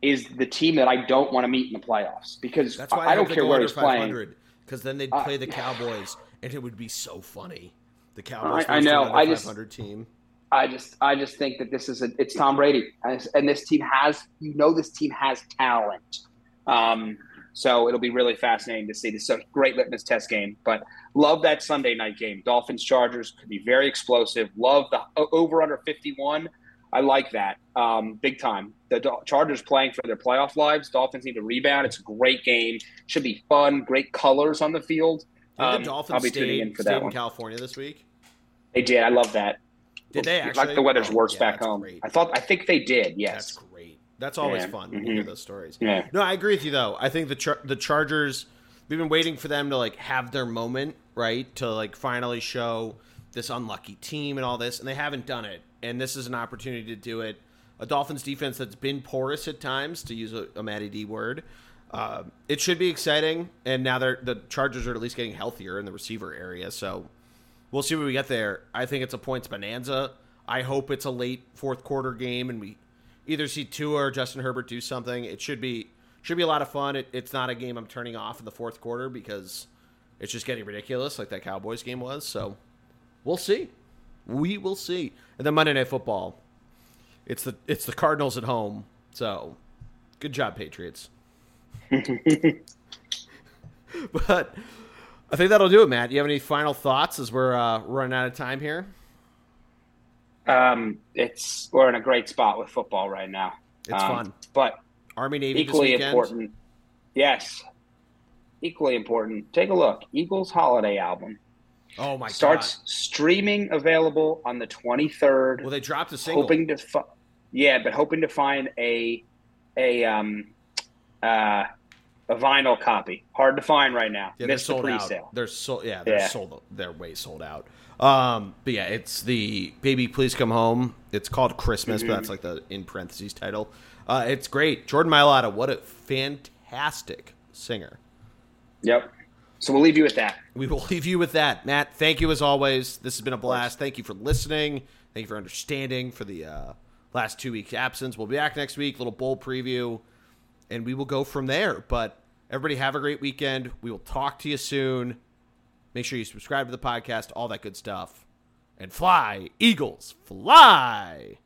[SPEAKER 2] is the team that I don't want to meet in the playoffs because
[SPEAKER 1] That's why
[SPEAKER 2] I,
[SPEAKER 1] I,
[SPEAKER 2] don't care where he's playing.
[SPEAKER 1] because then they'd
[SPEAKER 2] Uh,
[SPEAKER 1] play the Cowboys, and it would be so funny. The Cowboys.
[SPEAKER 2] I
[SPEAKER 1] versus
[SPEAKER 2] know. I just-
[SPEAKER 1] team.
[SPEAKER 2] I just I just think that this is a it's Tom Brady and, and this team has you know this team has talent. Um, so it'll be really fascinating to see. This is a great litmus test game, but love that Sunday night game. Dolphins Chargers could be very explosive. Love the over under 51. I like that. Um, big time. The Dol- Chargers playing for their playoff lives. Dolphins need to rebound. It's a great game. Should be fun. Great colors on the field.
[SPEAKER 1] Did the
[SPEAKER 2] Um,
[SPEAKER 1] Dolphins
[SPEAKER 2] I'll be tuning in for that
[SPEAKER 1] in
[SPEAKER 2] one.
[SPEAKER 1] California this week?
[SPEAKER 2] They did. I love that.
[SPEAKER 1] Did they actually?
[SPEAKER 2] Like the weather's
[SPEAKER 1] Oh,
[SPEAKER 2] worse
[SPEAKER 1] yeah,
[SPEAKER 2] back home.
[SPEAKER 1] great.
[SPEAKER 2] I thought. I think they did.
[SPEAKER 1] That's
[SPEAKER 2] Yes.
[SPEAKER 1] That's always
[SPEAKER 2] Yeah.
[SPEAKER 1] fun when
[SPEAKER 2] Mhm.
[SPEAKER 1] you hear those stories.
[SPEAKER 2] Yeah.
[SPEAKER 1] No, I agree with you though. I think the char- the Chargers. We've been waiting for them to like have their moment, right? To like finally show this unlucky team and all this, and they haven't done it. And this is an opportunity to do it. A Dolphins defense that's been porous at times, to use a, a Matty D word. Uh, it should be exciting, and now they're the Chargers are at least getting healthier in the receiver area. So we'll see what we get there. I think it's a points bonanza. I hope it's a late fourth quarter game, and we either see Tua or Justin Herbert do something. It should be should be a lot of fun. It, it's not a game I'm turning off in the fourth quarter because it's just getting ridiculous, like that Cowboys game was. So we'll see. We will see. And then Monday Night Football. It's the it's the Cardinals at home So, good job, Patriots. but I think that'll do it, Matt. Do You have any final thoughts as we're uh, running out of time here?
[SPEAKER 2] Um, it's we're in a great spot with football right now.
[SPEAKER 1] It's
[SPEAKER 2] Um,
[SPEAKER 1] fun.
[SPEAKER 2] but
[SPEAKER 1] Army Navy
[SPEAKER 2] equally important. Yes, equally important. Take a look. Eagles holiday album
[SPEAKER 1] Oh my
[SPEAKER 2] starts
[SPEAKER 1] god!
[SPEAKER 2] streaming available on the twenty third.
[SPEAKER 1] Well, they dropped a single.
[SPEAKER 2] hoping to fi- yeah, but hoping to find a a um uh a vinyl copy. Hard to find right now.
[SPEAKER 1] Yeah, they're
[SPEAKER 2] Missed the
[SPEAKER 1] sold out. They're sold. Yeah, they're
[SPEAKER 2] Yeah.
[SPEAKER 1] sold. They're way sold out. Um, but yeah, it's the "Baby Please Come Home." It's called Christmas,
[SPEAKER 2] Mm-hmm.
[SPEAKER 1] but that's like the in parentheses title. Uh, it's great. Jordan Mailata, what a fantastic singer.
[SPEAKER 2] Yep. So we'll leave you with that.
[SPEAKER 1] We will leave you with that, Matt. Thank you as always. This has been a blast. Thank you for listening. Thank you for understanding for the uh, last two weeks absence. We'll be back next week. Little bowl preview, and we will go from there. But everybody have a great weekend. We will talk to you soon. Make sure you subscribe to the podcast, all that good stuff, and fly Eagles, fly.